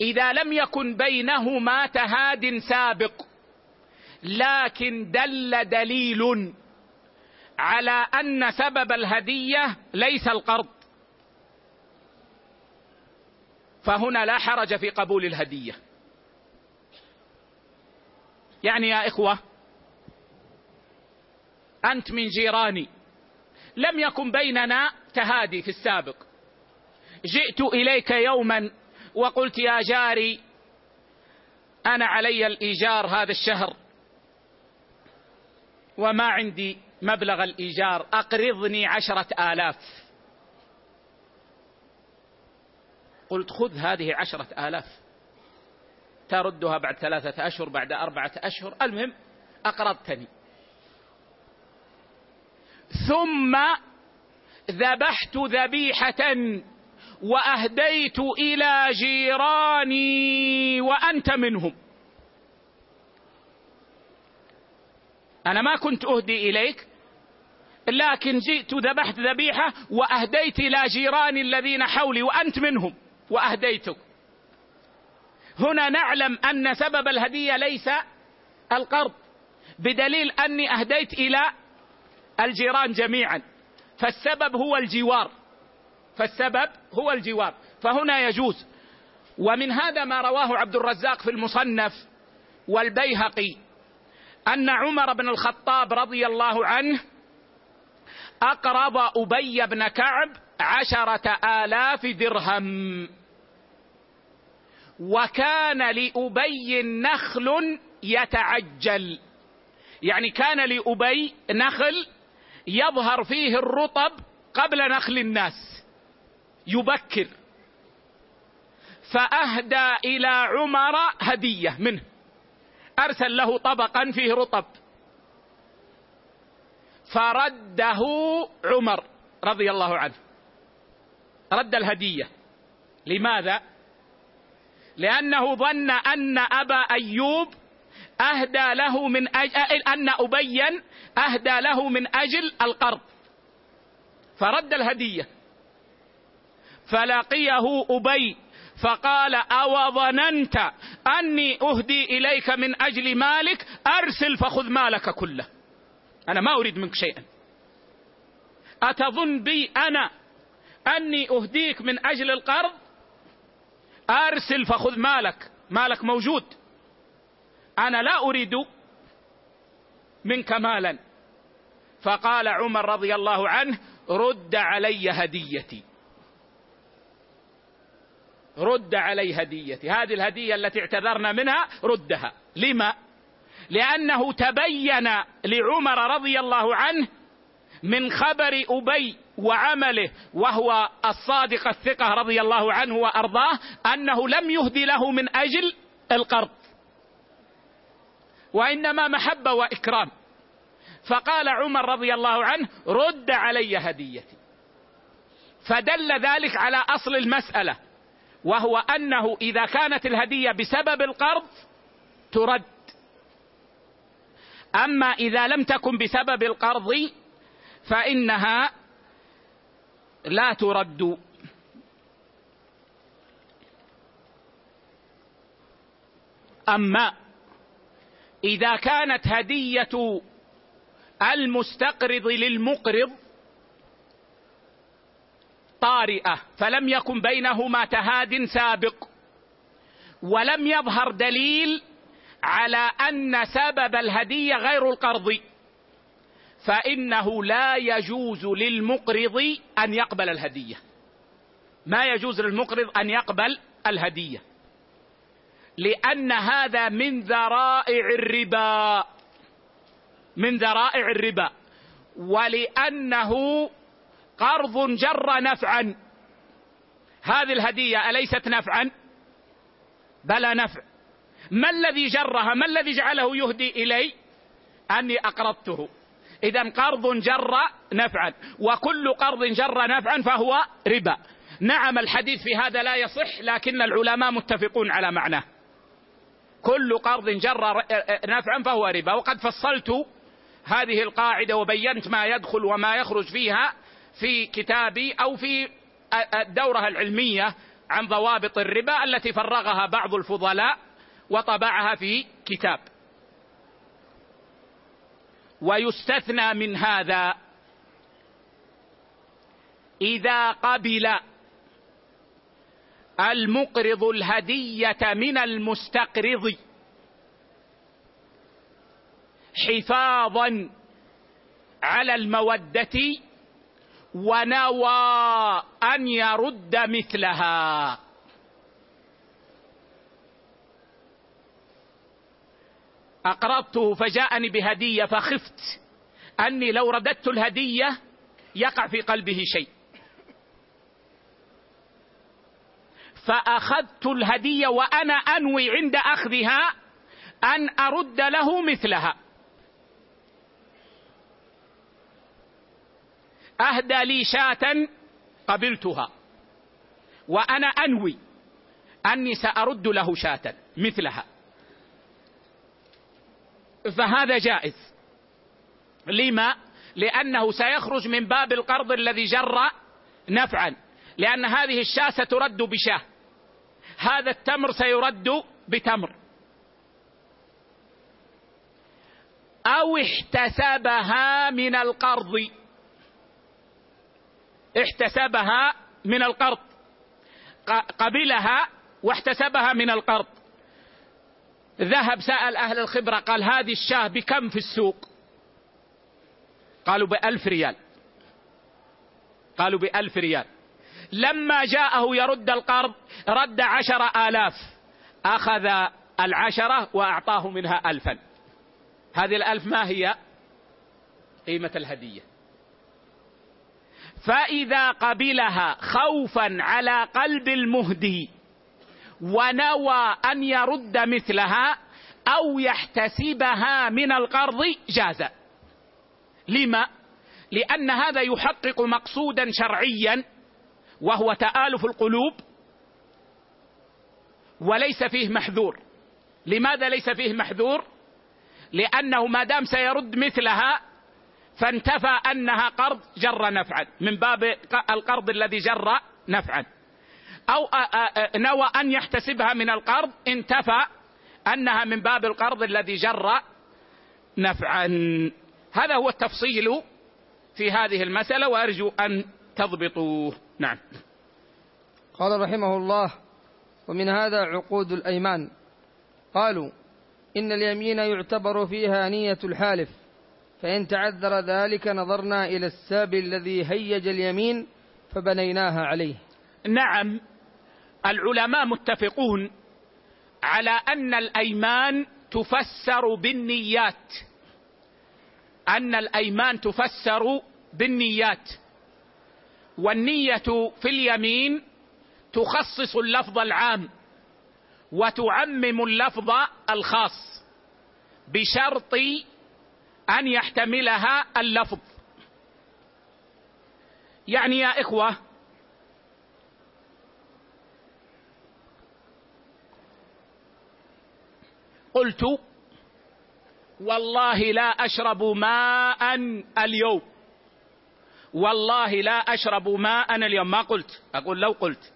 Speaker 1: إذا لم يكن بينهما تهاد سابق لكن دل دليل على أن سبب الهدية ليس القرض. فهنا لا حرج في قبول الهدية. يعني يا إخوة أنت من جيراني. لم يكن بيننا تهادي في السابق. جئت إليك يوما وقلت يا جاري أنا علي الإيجار هذا الشهر وما عندي مبلغ الإيجار أقرضني عشرة آلاف. قلت خذ هذه عشرة آلاف تردها بعد ثلاثة أشهر بعد أربعة أشهر المهم أقرضتني. ثم ذبحت ذبيحة وأهديت إلى جيراني وأنت منهم. أنا ما كنت أهدي إليك لكن جئت ذبحت ذبيحة وأهديت إلى جيراني الذين حولي وأنت منهم وأهديتك. هنا نعلم أن سبب الهدية ليس القرض بدليل أني أهديت إلى الجيران جميعا. فالسبب هو الجوار. فالسبب هو الجوار. فهنا يجوز. ومن هذا ما رواه عبد الرزاق في المصنف والبيهقي أن عمر بن الخطاب رضي الله عنه اقرض أبي بن كعب عشرة آلاف درهم. وكان لأبي نخل يتعجل. يعني كان لأبي نخل يظهر فيه الرطب قبل نخل الناس. يبكر. فأهدى إلى عمر هدية منه. أرسل له طبقا فيه رطب. فرده عمر رضي الله عنه. رد الهدية. لماذا؟ لأنه ظن أن أبا أيوب أهدى له من أجل أن أبيا أهدى له من أجل القرض. فرد الهدية. فلقيه أبي فقال أو ظننت أني أهدي إليك من أجل مالك أرسل فخذ مالك كله. أنا ما أريد منك شيئا. أتظن بي أنا أني أهديك من أجل القرض؟ أرسل فخذ مالك. مالك موجود. أنا لا أريد منك مالا. فقال عمر رضي الله عنه رد علي هديتي. رد علي هديتي. هذه الهدية التي اعتذرنا منها ردها. لما؟ لأنه تبين لعمر رضي الله عنه من خبر أبي وعمله وهو الصادق الثقة رضي الله عنه وأرضاه أنه لم يهدي له من أجل القرض. وإنما محبة وإكرام. فقال عمر رضي الله عنه رد علي هديتي. فدل ذلك على أصل المسألة وهو أنه إذا كانت الهدية بسبب القرض ترد. أما إذا لم تكن بسبب القرض فإنها لا ترد. أما إذا كانت هدية المستقرض للمقرض طارئة فلم يكن بينهما تهاد سابق ولم يظهر دليل على أن سبب الهدية غير القرض فإنه لا يجوز للمقرض أن يقبل الهدية. ما يجوز للمقرض أن يقبل الهدية؟ لأن هذا من ذرائع الربا. من ذرائع الربا. ولأنه قرض جر نفعا. هذه الهدية أليست نفعا؟ بلى نفع. ما الذي جرها؟ ما الذي جعله يهدي إلي؟ أني أقرضته. اذا قرض جر نفعا. وكل قرض جر نفعا فهو ربا. نعم الحديث في هذا لا يصح لكن العلماء متفقون على معناه. كل قرض جر نفعا فهو ربا. وقد فصلت هذه القاعدة وبينت ما يدخل وما يخرج فيها في كتابي أو في الدوره العلمية عن ضوابط الربا التي فرغها بعض الفضلاء وطبعها في كتاب. ويستثنى من هذا إذا قبل المقرض الهدية من المستقرض. حفاظا على المودة ونوى أن يرد مثلها. أقرضته فجاءني بهدية فخفت أني لو رددت الهدية يقع في قلبه شيء. فأخذت الهدية وأنا أنوي عند أخذها أن أرد له مثلها. أهدى لي شاة قبلتها وأنا أنوي أني سأرد له شاة مثلها. فهذا جائز. لما؟ لأنه سيخرج من باب القرض الذي جر نفعا لأن هذه الشاة سترد بشاة. هذا التمر سيرد بتمر. أو احتسبها من القرض. احتسبها من القرض. قبلها واحتسبها من القرض. ذهب سأل أهل الخبرة قال هذه الشاة بكم في السوق؟ قالوا بألف ريال. قالوا بألف ريال. لما جاءه يرد القرض رد عشر آلاف. أخذ العشرة وأعطاه منها ألفا. هذه الألف ما هي؟ قيمة الهدية. فإذا قبلها خوفا على قلب المهدي ونوى أن يرد مثلها أو يحتسبها من القرض جاز. لما؟ لأن هذا يحقق مقصودا شرعيا وهو تآلف القلوب وليس فيه محذور. لماذا ليس فيه محذور؟ لأنه ما دام سيرد مثلها فانتفى أنها قرض جر نفعا من باب القرض الذي جر نفعا. أو نوى أن يحتسبها من القرض انتفى أنها من باب القرض الذي جر نفعا. هذا هو التفصيل في هذه المسألة وأرجو أن تضبطوه. نعم.
Speaker 2: قال رحمه الله ومن هذا عقود الأيمان. قالوا إن اليمين يعتبر فيها نية الحالف فإن تعذر ذلك نظرنا إلى الساب الذي هيج اليمين فبنيناها عليه.
Speaker 1: نعم. العلماء متفقون على أن الأيمان تفسر بالنيات. أن الأيمان تفسر بالنيات. والنية في اليمين تخصص اللفظ العام وتعمم اللفظ الخاص بشرط أن يحتملها اللفظ. يعني يا إخوة قلت والله لا أشرب ماء اليوم. والله لا أشرب ماء اليوم. ما قلت. أقول لو قلت.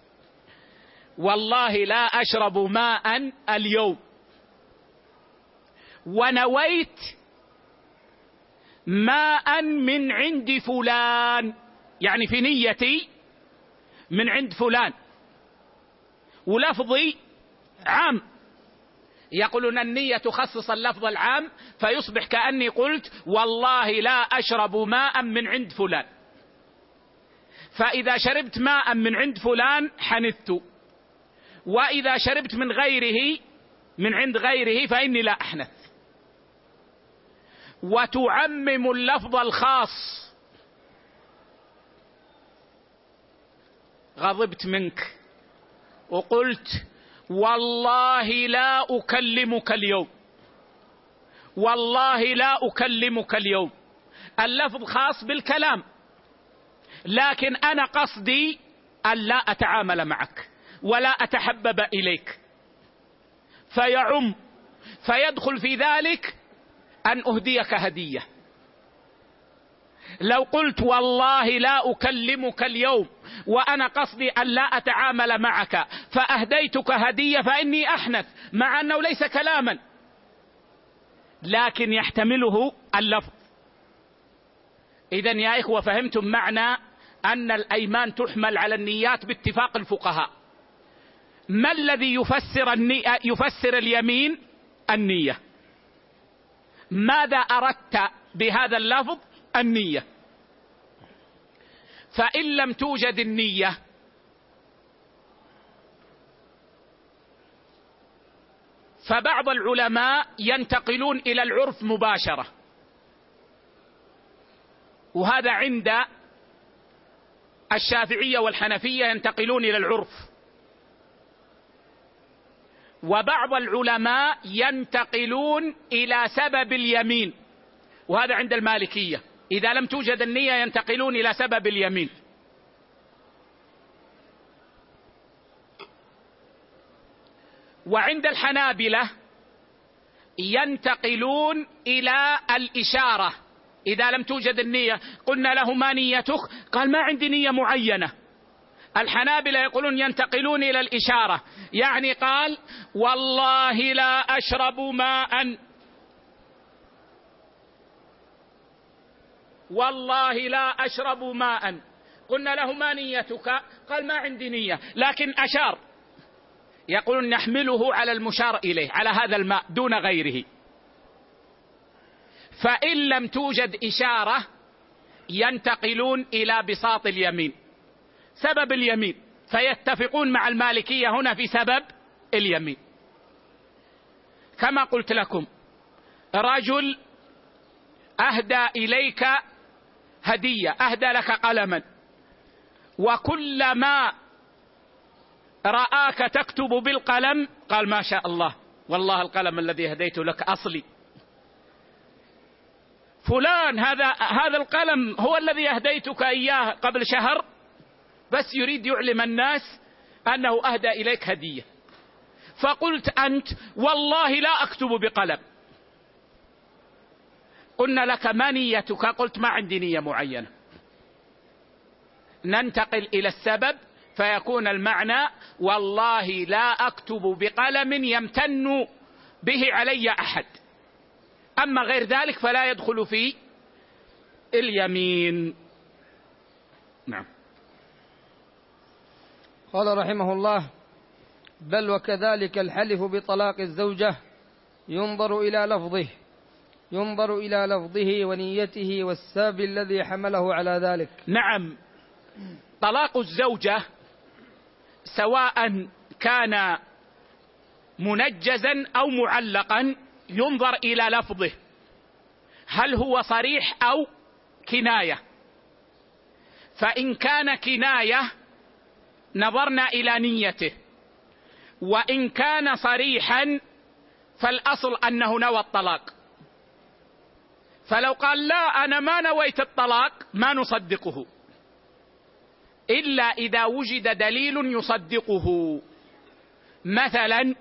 Speaker 1: والله لا أشرب ماء اليوم. ونويت ماء من عند فلان. يعني في نيتي من عند فلان. ولفظي عام. يقولون النية تخصص اللفظ العام فيصبح كأني قلت والله لا أشرب ماء من عند فلان. فإذا شربت ماء من عند فلان حنثت. وإذا شربت من غيره من عند غيره فإني لا أحنث. وتعمم اللفظ الخاص. غضبت منك. وقلت والله لا أكلمك اليوم. والله لا أكلمك اليوم. اللفظ خاص بالكلام. لكن أنا قصدي أن لا أتعامل معك ولا أتحبب إليك. فيعم فيدخل في ذلك أن أهديك هدية. لو قلت والله لا أكلمك اليوم وأنا قصدي أن لا أتعامل معك فأهديتك هدية فإني أحنث مع أنه ليس كلاما. لكن يحتمله اللفظ. اذا يا إخوة فهمتم معنى أن الأيمان تحمل على النيات باتفاق الفقهاء. ما الذي يفسر النية يفسر اليمين؟ النية. ماذا أردت بهذا اللفظ؟ النية. فإن لم توجد النية فبعض العلماء ينتقلون إلى العرف مباشرة. وهذا عند الشافعية والحنفية ينتقلون إلى العرف. وبعض العلماء ينتقلون إلى سبب اليمين وهذا عند المالكية. إذا لم توجد النية ينتقلون إلى سبب اليمين. وعند الحنابلة ينتقلون إلى الإشارة. إذا لم توجد النية قلنا له ما نيتك؟ قال ما عندي نية معينة. الحنابلة يقولون ينتقلون إلى الإشارة. يعني قال والله لا أشرب ماء. والله لا أشرب ماء. قلنا له ما نيتك؟ قال ما عندي نية لكن أشار. يقولون نحمله على المشار إليه على هذا الماء دون غيره. فإن لم توجد إشارة ينتقلون إلى بساط اليمين. سبب اليمين. فيتفقون مع المالكية هنا في سبب اليمين. كما قلت لكم رجل أهدى إليك هدية أهدى لك قلما وكلما رآك تكتب بالقلم قال ما شاء الله والله القلم الذي هديت لك أصلي. فلان هذا هذا القلم هو الذي أهديتك إياه قبل شهر بس يريد يعلم الناس أنه أهدى إليك هدية. فقلت أنت والله لا أكتب بقلم. قلنا لك ما نيتك؟ قلت ما عندي نية معينة. ننتقل إلى السبب فيكون المعنى والله لا أكتب بقلم يمتن به علي أحد. أما غير ذلك فلا يدخل في اليمين. نعم.
Speaker 2: قال رحمه الله بل وكذلك الحلف بطلاق الزوجة ينظر إلى لفظه ينظر إلى لفظه ونيته والسبب الذي حمله على ذلك.
Speaker 1: نعم. طلاق الزوجة سواء كان منجزا أو معلقا ينظر إلى لفظه. هل هو صريح أو كناية؟ فإن كان كناية نظرنا إلى نيته. وإن كان صريحا فالأصل أنه نوى الطلاق. فلو قال لا أنا ما نويت الطلاق ما نصدقه. إلا إذا وجد دليل يصدقه. مثلا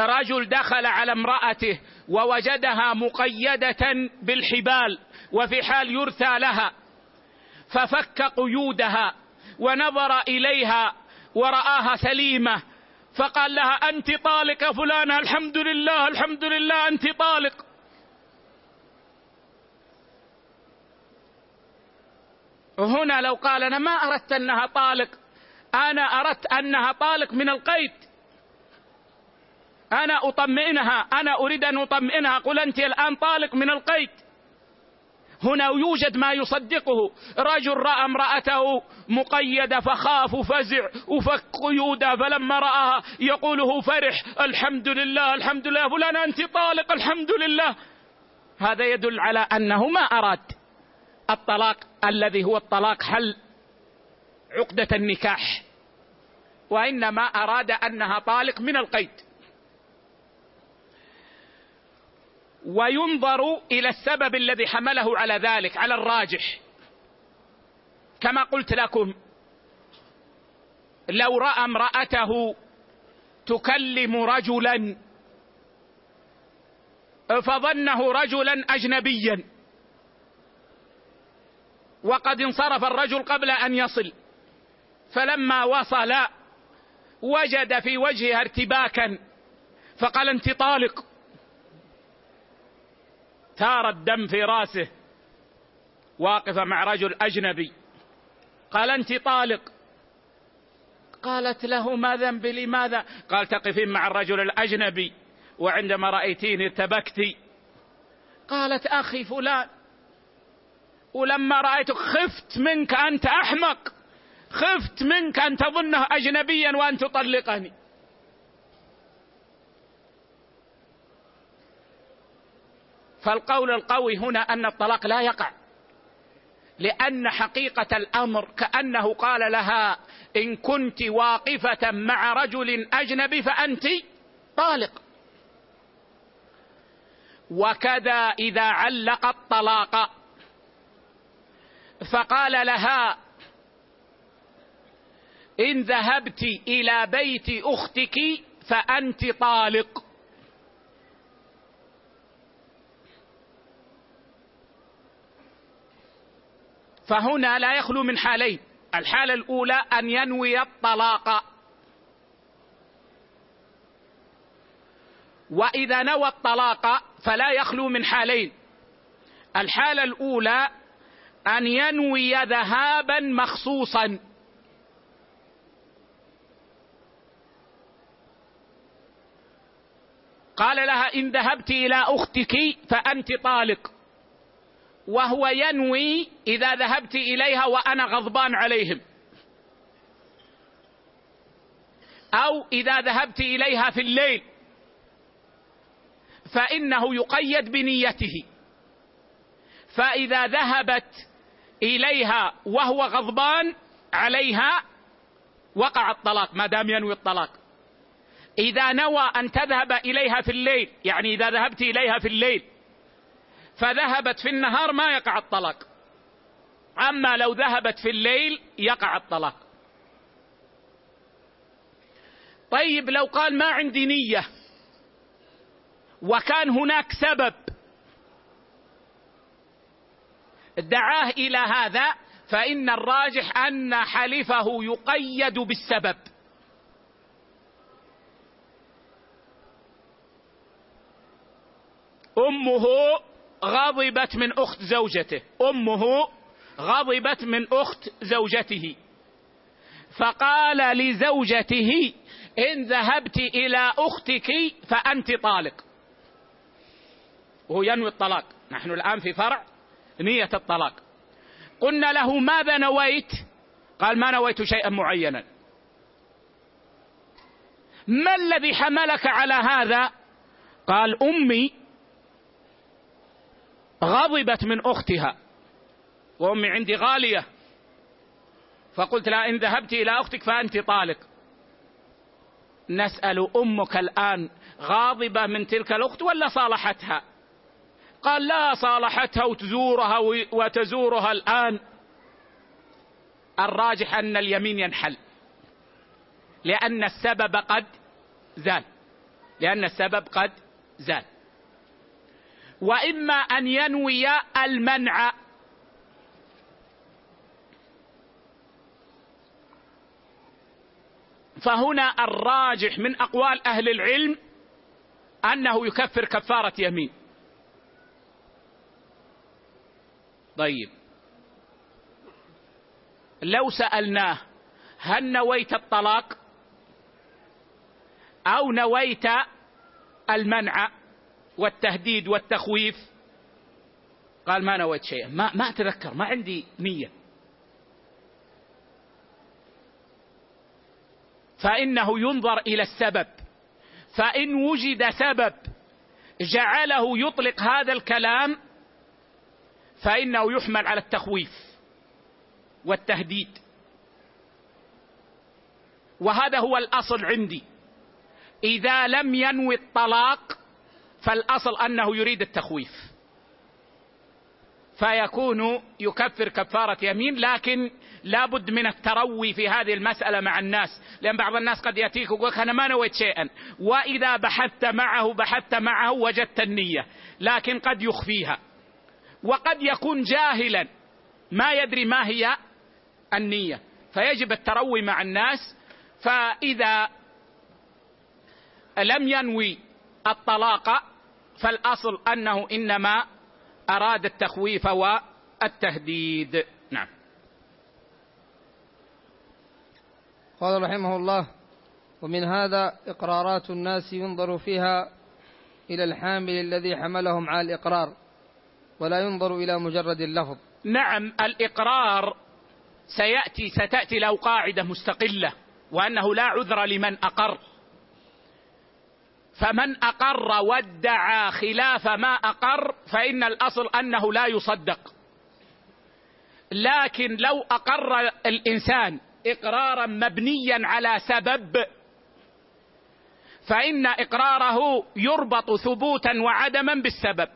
Speaker 1: رجل دخل على امرأته ووجدها مقيدة بالحبال وفي حال يرثى لها ففك قيودها ونظر إليها ورآها سليمة فقال لها أنت طالق فلانه الحمد لله الحمد لله أنت طالق. هنا لو قال أنا ما أردت أنها طالق أنا أردت أنها طالق من القيد. أنا أطمئنها أنا أريد أن أطمئنها. قل أنت الآن طالق من القيد. هنا يوجد ما يصدقه. رجل رأى امرأته مقيدة فخاف وفزع وفك قيودها فلما رآها يقول هو فرح الحمد لله الحمد لله. فلان أنت طالق الحمد لله. هذا يدل على أنه ما أراد الطلاق الذي هو الطلاق حل عقدة النكاح وإنما أراد أنها طالق من القيد. وينظر إلى السبب الذي حمله على ذلك على الراجح. كما قلت لكم لو رأى امرأته تكلم رجلا فظنه رجلا اجنبيا. وقد انصرف الرجل قبل أن يصل فلما وصل وجد في وجهها ارتباكا فقال انت طالق ثار الدم في راسه. واقفة مع رجل أجنبي. قال أنت طالق. قالت له ما ذنبي؟ لماذا؟ قال تقفين مع الرجل الأجنبي. وعندما رأيتيني ارتبكت. قالت أخي فلان. ولما رأيتك خفت منك أنت أحمق. خفت منك أن تظنه أجنبيا وأن تطلقني. فالقول القوي هنا أن الطلاق لا يقع. لأن حقيقة الأمر كأنه قال لها إن كنت واقفة مع رجل أجنبي فأنت طالق. وكذا إذا علق الطلاق. فقال لها إن ذهبت إلى بيت أختك فأنت طالق. فهنا لا يخلو من حالين. الحالة الأولى أن ينوي الطلاق. وإذا نوى الطلاق فلا يخلو من حالين. الحالة الأولى أن ينوي ذهابا مخصوصا. قال لها إن ذهبت إلى أختك فأنت طالق. وهو ينوي إذا ذهبت إليها وأنا غضبان عليهم. أو إذا ذهبت إليها في الليل. فإنه يقيد بنيته. فإذا ذهبت إليها وهو غضبان عليها وقع الطلاق ما دام ينوي الطلاق. إذا نوى أن تذهب إليها في الليل يعني إذا ذهبت إليها في الليل فذهبت في النهار ما يقع الطلاق. أما لو ذهبت في الليل يقع الطلاق. طيب لو قال ما عندي نية وكان هناك سبب دعاه إلى هذا فإن الراجح أن حلفه يقيد بالسبب. أمه غضبت من أخت زوجته. أمه غضبت من أخت زوجته. فقال لزوجته إن ذهبت إلى أختك فأنت طالق. وهو ينوي الطلاق. نحن الآن في فرع نية الطلاق. قلنا له ماذا نويت؟ قال ما نويت شيئا معينا. ما الذي حملك على هذا؟ قال أمي غضبت من أختها. وأمي عندي غالية. فقلت لها إن ذهبت إلى أختك فأنت طالق. نسأل أمك الآن غاضبة من تلك الأخت ولا صالحتها؟ قال لا صالحتها وتزورها وتزورها الآن. الراجح أن اليمين ينحل. لأن السبب قد زال. لأن السبب قد زال. وإما أن ينوي المنع. فهنا الراجح من أقوال أهل العلم أنه يكفر كفارة يمين. طيب. لو سألناه هل نويت الطلاق أو نويت المنع؟ والتهديد والتخويف. قال ما نويت شيئا. ما ما أتذكر. ما عندي نية. فإنه ينظر إلى السبب. فإن وجد سبب جعله يطلق هذا الكلام فإنه يحمل على التخويف والتهديد. وهذا هو الأصل عندي. إذا لم ينوي الطلاق فالأصل أنه يريد التخويف. فيكون يكفر كفارة يمين لكن لابد من التروي في هذه المسألة مع الناس. لأن بعض الناس قد يأتيك ويقول أنا ما نويت شيئا. وإذا بحثت معه بحثت معه وجدت النية. لكن قد يخفيها. وقد يكون جاهلا. ما يدري ما هي النية. فيجب التروي مع الناس. فإذا لم ينوي الطلاق فالأصل أنه إنما أراد التخويف والتهديد. نعم.
Speaker 2: قال رحمه الله ومن هذا إقرارات الناس ينظر فيها إلى الحامل الذي حملهم على الإقرار ولا ينظر إلى مجرد اللفظ.
Speaker 1: نعم الإقرار سيأتي ستأتي له قاعدة مستقلة وأنه لا عذر لمن أقر. فمن أقر وادعى خلاف ما أقر فإن الأصل أنه لا يصدق. لكن لو أقر الإنسان إقرارا مبنيا على سبب فإن إقراره يربط ثبوتا وعدما بالسبب.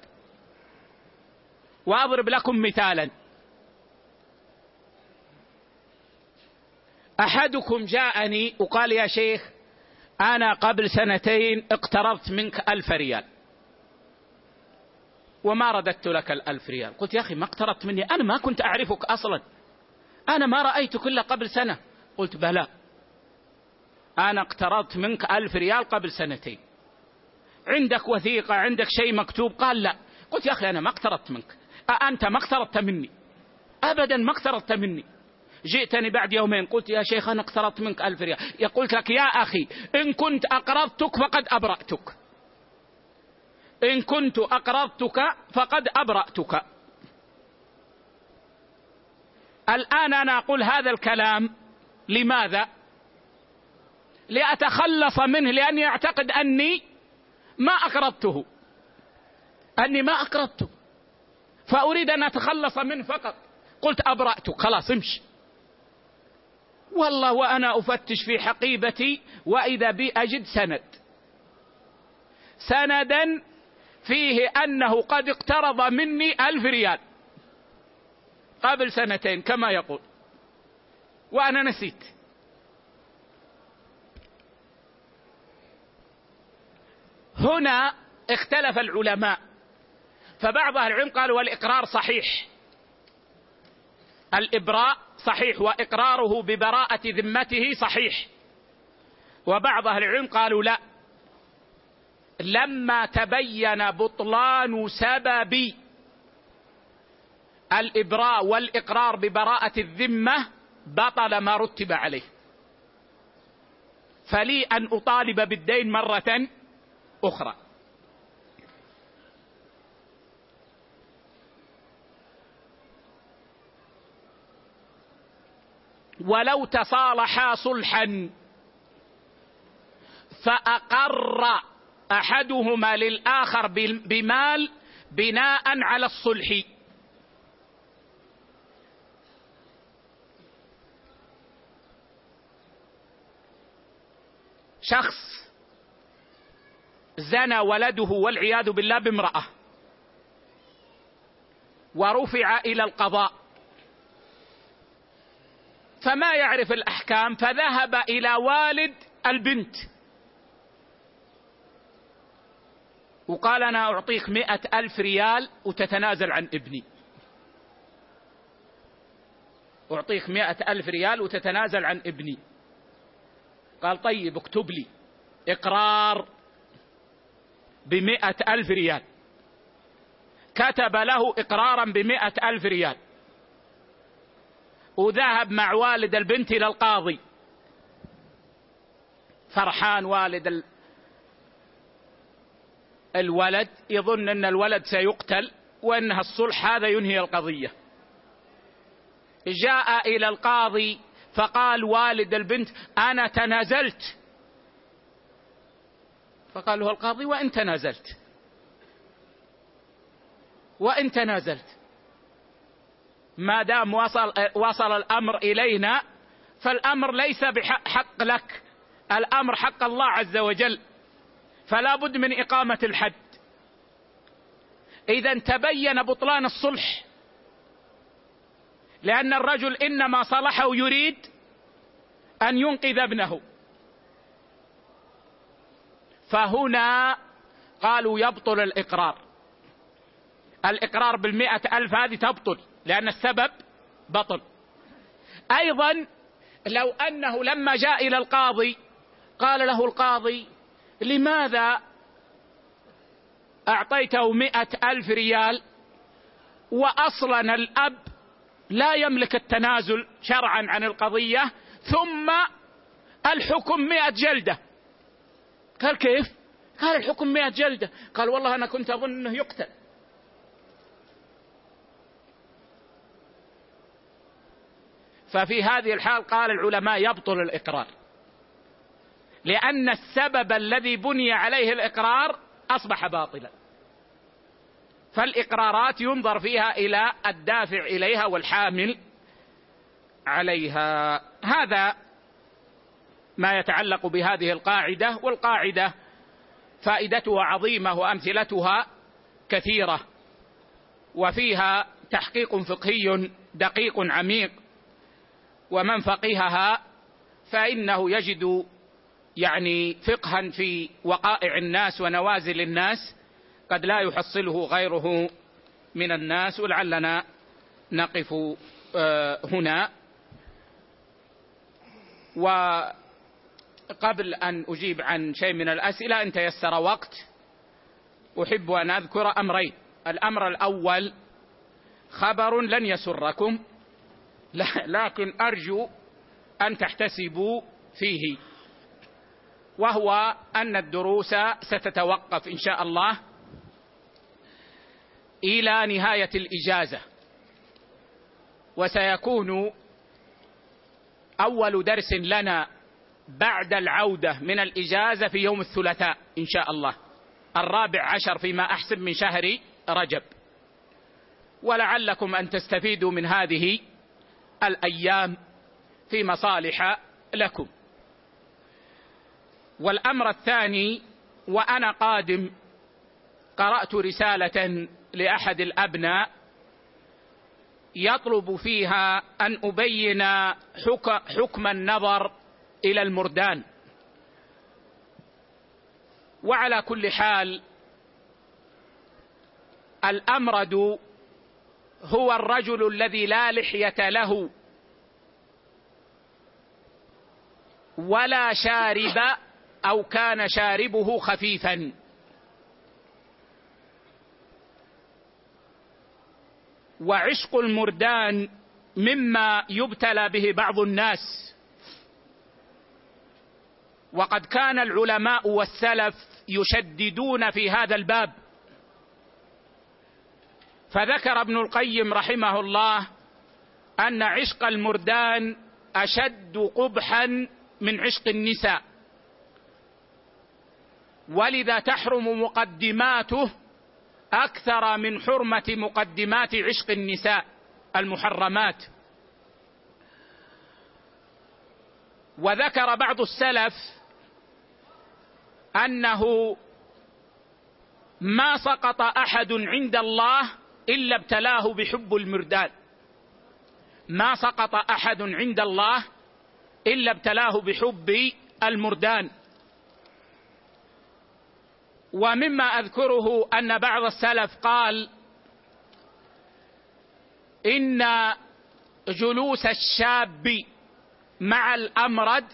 Speaker 1: وأضرب لكم مثالا. أحدكم جاءني وقال يا شيخ أنا قبل سنتين اقترضت منك ألف ريال. وما رددت لك الألف ريال. قلت يا أخي ما اقترضت مني. أنا ما كنت أعرفك أصلا. أنا ما رأيتك إلا قبل سنة. قلت بلى. أنا اقترضت منك ألف ريال قبل سنتين. عندك وثيقة عندك شيء مكتوب؟ قال لا. قلت يا أخي أنا ما اقترضت منك. أنت ما اقترضت مني. أبدا ما اقترضت مني. جئتني بعد يومين. قلت يا شيخ أنا اقترضت منك ألف ريال. قلت لك يا أخي إن كنت أقرضتك فقد أبرأتك. إن كنت أقرضتك فقد أبرأتك. الآن أنا أقول هذا الكلام لماذا؟ لأتخلص منه لأني أعتقد أني ما أقرضته. أني ما أقرضته. فأريد أن أتخلص منه فقط. قلت أبرأتك. خلاص امشي. والله وأنا أفتش في حقيبتي وإذا بي أجد سند. سندا فيه أنه قد اقترض مني ألف ريال. قبل سنتين كما يقول. وأنا نسيت. هنا اختلف العلماء. فبعض أهل العلم قالوا والاقرار صحيح. الإبراء صحيح وإقراره ببراءة ذمته صحيح. وبعض أهل العلم قالوا لا. لما تبين بطلان سبب الإبراء والإقرار ببراءة الذمة بطل ما رتب عليه. فلي أن أطالب بالدين مرة أخرى. ولو تصالحا صلحا فأقر أحدهما للآخر بمال بناء على الصلح. شخص زنى ولده والعياذ بالله بامرأة ورفع إلى القضاء. فما يعرف الأحكام فذهب إلى والد البنت. وقال أنا أعطيك مئة ألف ريال وتتنازل عن ابني. أعطيك مئة ألف ريال وتتنازل عن ابني. قال طيب اكتب لي إقرار بمئة ألف ريال. كتب له إقرارا بمئة ألف ريال. وذهب مع والد البنت إلى القاضي. فرحان والد الولد يظن أن الولد سيقتل وأنها الصلح هذا ينهي القضية. جاء إلى القاضي فقال والد البنت أنا تنازلت. فقال له القاضي وإن تنازلت. وإن تنازلت. ما دام وصل, وصل الأمر إلينا فالأمر ليس بحق لك. الأمر حق الله عز وجل. فلا بد من إقامة الحد. إذا تبين بطلان الصلح. لأن الرجل إنما صلحه يريد أن ينقذ ابنه. فهنا قالوا يبطل الإقرار. الإقرار بالمئة ألف هذه تبطل. لأن السبب بطل أيضا لو أنه لما جاء إلى القاضي قال له القاضي لماذا أعطيته مئة ألف ريال وأصلا الأب لا يملك التنازل شرعا عن القضية ثم الحكم مئة جلدة؟ قال كيف؟ قال الحكم مئة جلدة. قال والله أنا كنت أظن أنه يقتل. ففي هذه الحال قال العلماء يبطل الإقرار. لأن السبب الذي بني عليه الإقرار أصبح باطلا. فالإقرارات ينظر فيها إلى الدافع إليها والحامل عليها. هذا ما يتعلق بهذه القاعدة والقاعدة فائدتها عظيمة وأمثلتها كثيرة وفيها تحقيق فقهي دقيق عميق. ومن فقهها فإنه يجد يعني فقها في وقائع الناس ونوازل الناس قد لا يحصله غيره من الناس ولعلنا نقف آه، هنا. وقبل أن أجيب عن شيء من الأسئلة إن تيسر وقت أحب أن أذكر أمرين. الأمر الأول خبر لن يسركم. لكن أرجو أن تحتسبوا فيه. وهو أن الدروس ستتوقف إن شاء الله إلى نهاية الإجازة. وسيكون أول درس لنا بعد العودة من الإجازة في يوم الثلاثاء إن شاء الله. الرابع عشر فيما أحسب من شهر رجب. ولعلكم أن تستفيدوا من هذه الأيام في مصالح لكم. والأمر الثاني وأنا قادم قرأت رسالة لأحد الأبناء يطلب فيها أن أبين حكم النظر إلى المردان. وعلى كل حال الأمرد هو الرجل الذي لا لحية له. ولا شارب أو كان شاربه خفيفا. وعشق المردان مما يبتلى به بعض الناس. وقد كان العلماء والسلف يشددون في هذا الباب. فذكر ابن القيم رحمه الله أن عشق المردان أشد قبحا من عشق النساء. ولذا تحرم مقدماته أكثر من حرمة مقدمات عشق النساء المحرمات. وذكر بعض السلف أنه ما سقط أحد عند الله إلا ابتلاه بحب المردان ما سقط أحد عند الله إلا ابتلاه بحب المردان. ومما أذكره أن بعض السلف قال إن جلوس الشاب مع الأمرد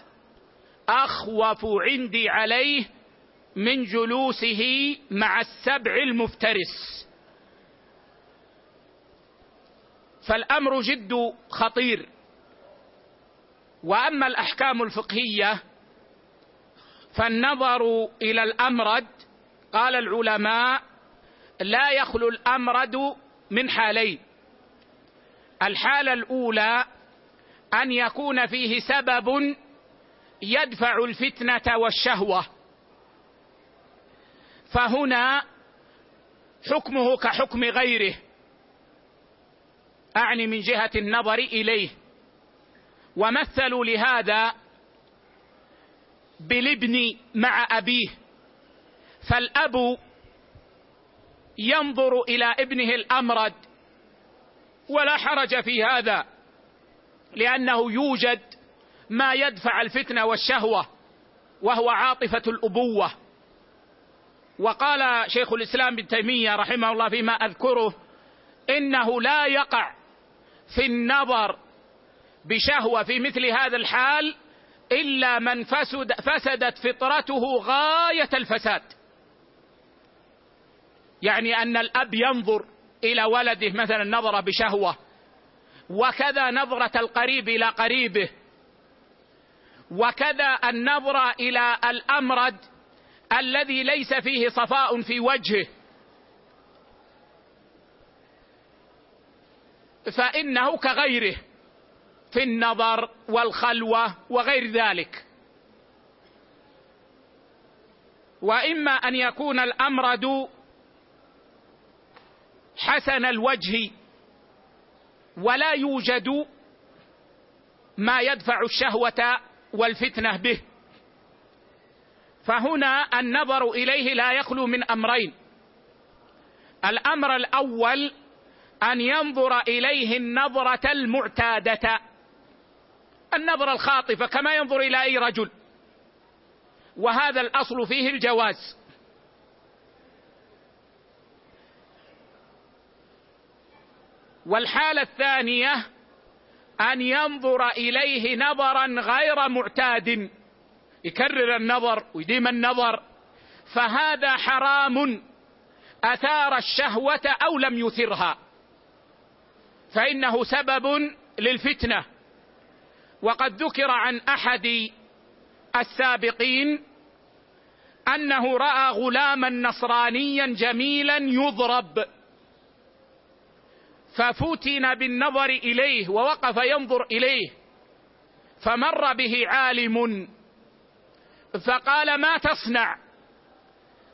Speaker 1: أخوف عندي عليه من جلوسه مع السبع المفترس. فالأمر جد خطير. وأما الأحكام الفقهية فالنظر إلى الأمرد قال العلماء لا يخلو الأمرد من حالين. الحالة الأولى أن يكون فيه سبب يدفع الفتنة والشهوة. فهنا حكمه كحكم غيره. أعني من جهة النظر إليه. ومثلوا لهذا بالابن مع أبيه. فالأب ينظر إلى ابنه الأمرد ولا حرج في هذا لأنه يوجد ما يدفع الفتنة والشهوة وهو عاطفة الأبوة. وقال شيخ الإسلام ابن تيمية رحمه الله فيما أذكره إنه لا يقع في النظر بشهوة في مثل هذا الحال إلا من فسد فسدت فطرته غاية الفساد. يعني أن الأب ينظر إلى ولده مثلا نظره بشهوة وكذا نظرة القريب إلى قريبه وكذا النظره إلى الأمرد الذي ليس فيه صفاء في وجهه. فإنه كغيره في النظر والخلوة وغير ذلك. وإما أن يكون الامرد حسن الوجه ولا يوجد ما يدفع الشهوة والفتنة به. فهنا النظر إليه لا يخلو من أمرين. الأمر الأول أن ينظر إليه النظرة المعتادة. النظرة الخاطفة كما ينظر إلى أي رجل. وهذا الأصل فيه الجواز. والحالة الثانية أن ينظر إليه نظرا غير معتاد. يكرر النظر ويديم النظر. فهذا حرام. أثار الشهوة أو لم يثرها. فإنه سبب للفتنة. وقد ذكر عن أحد السابقين أنه رأى غلاما نصرانيا جميلا يضرب. ففتن بالنظر إليه ووقف ينظر إليه. فمر به عالم. فقال ما تصنع؟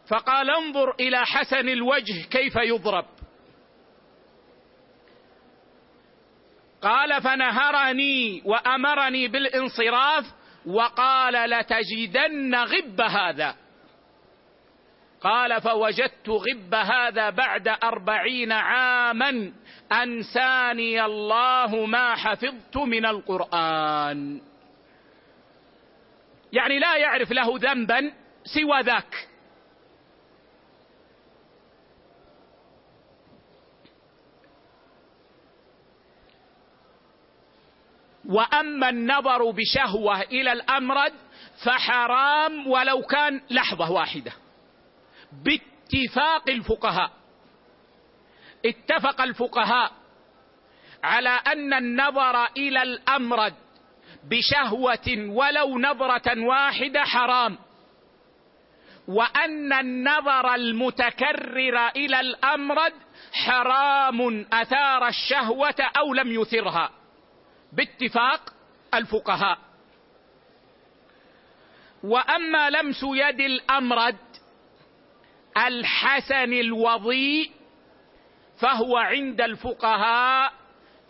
Speaker 1: فقال انظر إلى حسن الوجه كيف يضرب. قال فنهرني وأمرني بالانصراف وقال لتجدن غب هذا. قال فوجدت غب هذا بعد أربعين عاما أنساني الله ما حفظت من القرآن. يعني لا يعرف له ذنبا سوى ذاك. وأما النظر بشهوة إلى الأمرد فحرام ولو كان لحظة واحدة. باتفاق الفقهاء. اتفق الفقهاء على أن النظر إلى الأمرد بشهوة ولو نظرة واحدة حرام. وأن النظر المتكرر إلى الأمرد حرام أثار الشهوة أو لم يثرها. باتفاق الفقهاء. وأما لمس يد الأمرد الحسن الوضيء فهو عند الفقهاء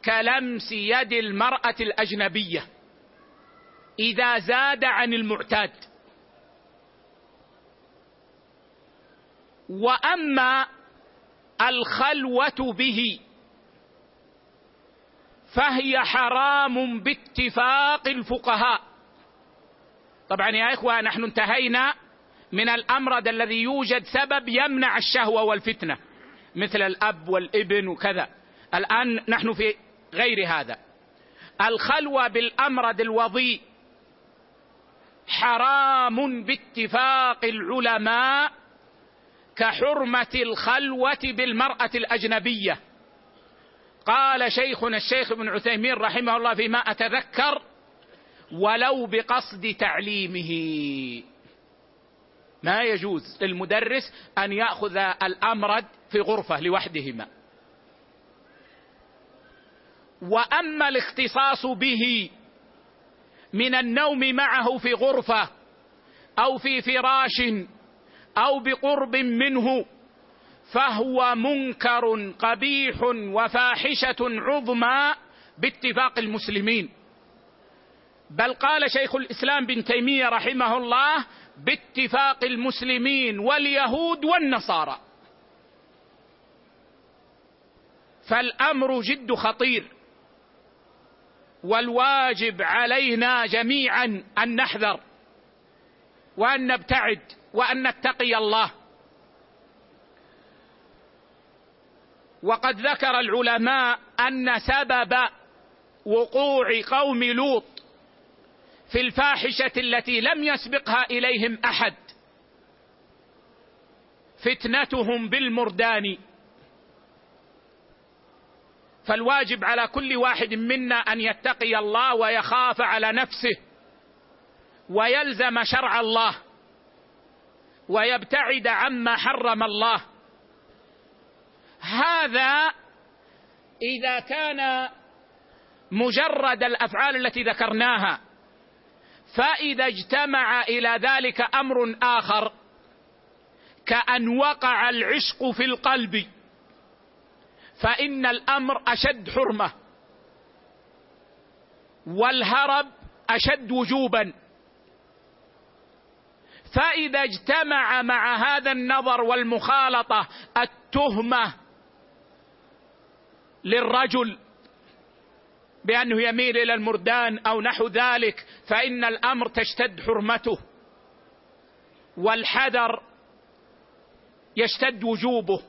Speaker 1: كلمس يد المرأة الأجنبية. إذا زاد عن المعتاد. وأما الخلوة به فهي حرام باتفاق الفقهاء. طبعا يا إخوة نحن انتهينا من الامرد الذي يوجد سبب يمنع الشهوة والفتنة مثل الأب والابن وكذا. الآن نحن في غير هذا. الخلوة بالامرد الوضيء حرام باتفاق العلماء كحرمة الخلوة بالمرأة الأجنبية. قال شيخنا الشيخ ابن عثيمين رحمه الله فيما أتذكر ولو بقصد تعليمه. ما يجوز للمدرس أن يأخذ الامرد في غرفة لوحدهما. وأما الاختصاص به من النوم معه في غرفة أو في فراش أو بقرب منه فهو منكر قبيح وفاحشة عظمى باتفاق المسلمين. بل قال شيخ الإسلام بن تيمية رحمه الله باتفاق المسلمين واليهود والنصارى. فالأمر جد خطير والواجب علينا جميعا أن نحذر وأن نبتعد وأن نتقي الله. وقد ذكر العلماء أن سبب وقوع قوم لوط في الفاحشة التي لم يسبقها إليهم أحد فتنتهم بالمردان. فالواجب على كل واحد منا أن يتقي الله ويخاف على نفسه ويلزم شرع الله ويبتعد عما حرم الله. هذا إذا كان مجرد الأفعال التي ذكرناها فإذا اجتمع إلى ذلك أمر آخر كأن وقع العشق في القلب فإن الأمر أشد حرمة والهرب أشد وجوبا. فإذا اجتمع مع هذا النظر والمخالطة التهمة للرجل بأنه يميل إلى المردان أو نحو ذلك فإن الأمر تشتد حرمته والحذر يشتد وجوبه.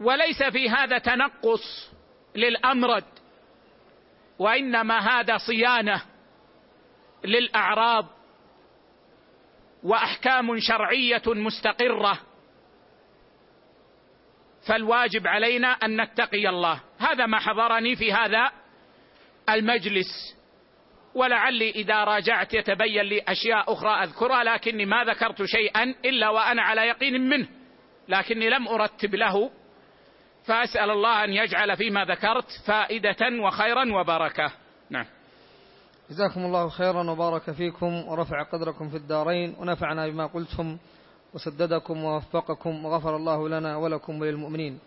Speaker 1: وليس في هذا تنقص للأمرد وإنما هذا صيانة للأعراض. وأحكام شرعية مستقرة. فالواجب علينا أن نتقي الله. هذا ما حضرني في هذا المجلس. ولعلي إذا راجعت يتبين لي أشياء أخرى أذكرها لكني ما ذكرت شيئا إلا وأنا على يقين منه. لكني لم أرتب له. فأسأل الله أن يجعل فيما ذكرت فائدة وخيرا وبركة. نعم.
Speaker 2: جزاكم الله خيرا وبارك فيكم ورفع قدركم في الدارين ونفعنا بما قلتم وسددكم ووفقكم وغفر الله لنا ولكم وللمؤمنين.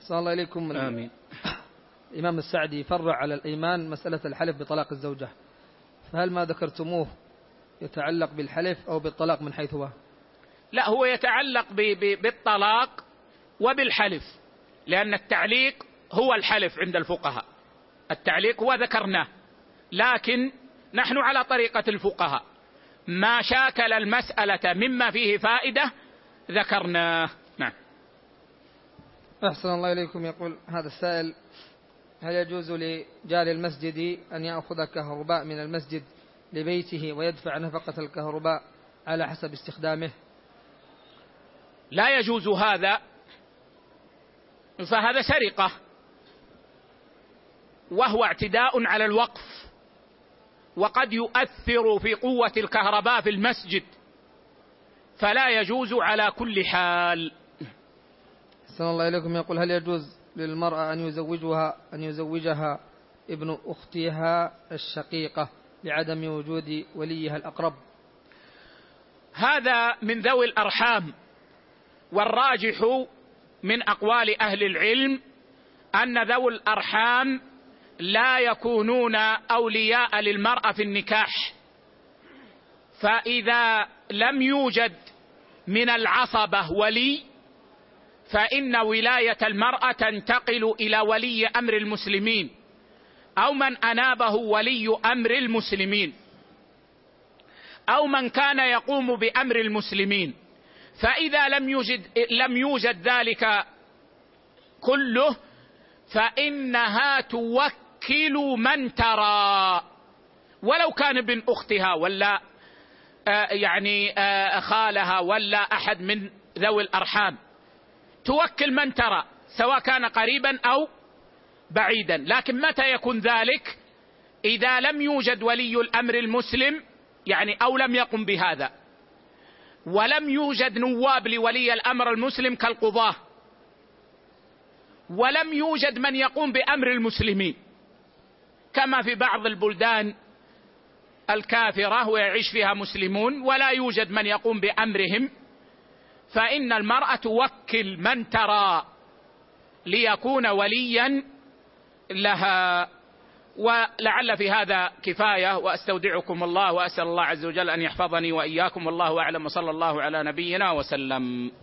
Speaker 2: صلى الله إليكم
Speaker 1: آمين.
Speaker 2: الإمام السعدي فرع على الإيمان مسألة الحلف بطلاق الزوجة. فهل ما ذكرتموه يتعلق بالحلف أو بالطلاق من حيث هو؟
Speaker 1: لا هو يتعلق بالطلاق وبالحلف لأن التعليق هو الحلف عند الفقهاء. التعليق هو ذكرناه. لكن نحن على طريقة الفقهاء. ما شاكل المسألة مما فيه فائدة ذكرناه. نعم.
Speaker 2: أحسن الله إليكم. يقول هذا السائل هل يجوز لجار المسجد أن يأخذ كهرباء من المسجد لبيته ويدفع نفقة الكهرباء على حسب استخدامه؟
Speaker 1: لا يجوز هذا فهذا سرقة وهو اعتداء على الوقف. وقد يؤثر في قوة الكهرباء في المسجد. فلا يجوز على كل حال.
Speaker 2: أحسن الله إليكم. يقول هل يجوز للمرأة أن يزوجها أن يزوجها ابن أختها الشقيقة لعدم وجود وليها الأقرب؟
Speaker 1: هذا من ذوي الأرحام. والراجح من أقوال أهل العلم أن ذوي الأرحام لا يكونون أولياء للمرأة في النكاح. فإذا لم يوجد من العصبة ولي فإن ولاية المرأة تنتقل إلى ولي أمر المسلمين أو من أنابه ولي أمر المسلمين أو من كان يقوم بأمر المسلمين. فإذا لم يوجد لم يوجد ذلك كله فإنها توكل توكل من ترى. ولو كان ابن اختها ولا آه، يعني آه، خالها ولا أحد من ذوي الأرحام. توكل من ترى سواء كان قريبا أو بعيدا. لكن متى يكون ذلك؟ إذا لم يوجد ولي الأمر المسلم يعني أو لم يقم بهذا. ولم يوجد نواب لولي الأمر المسلم كالقضاة. ولم يوجد من يقوم بأمر المسلمين. كما في بعض البلدان الكافرة ويعيش فيها مسلمون ولا يوجد من يقوم بأمرهم فإن المرأة توكل من ترى ليكون وليا لها. ولعل في هذا كفاية وأستودعكم الله وأسأل الله عز وجل أن يحفظني وإياكم والله أعلم وصلى الله على نبينا وسلم.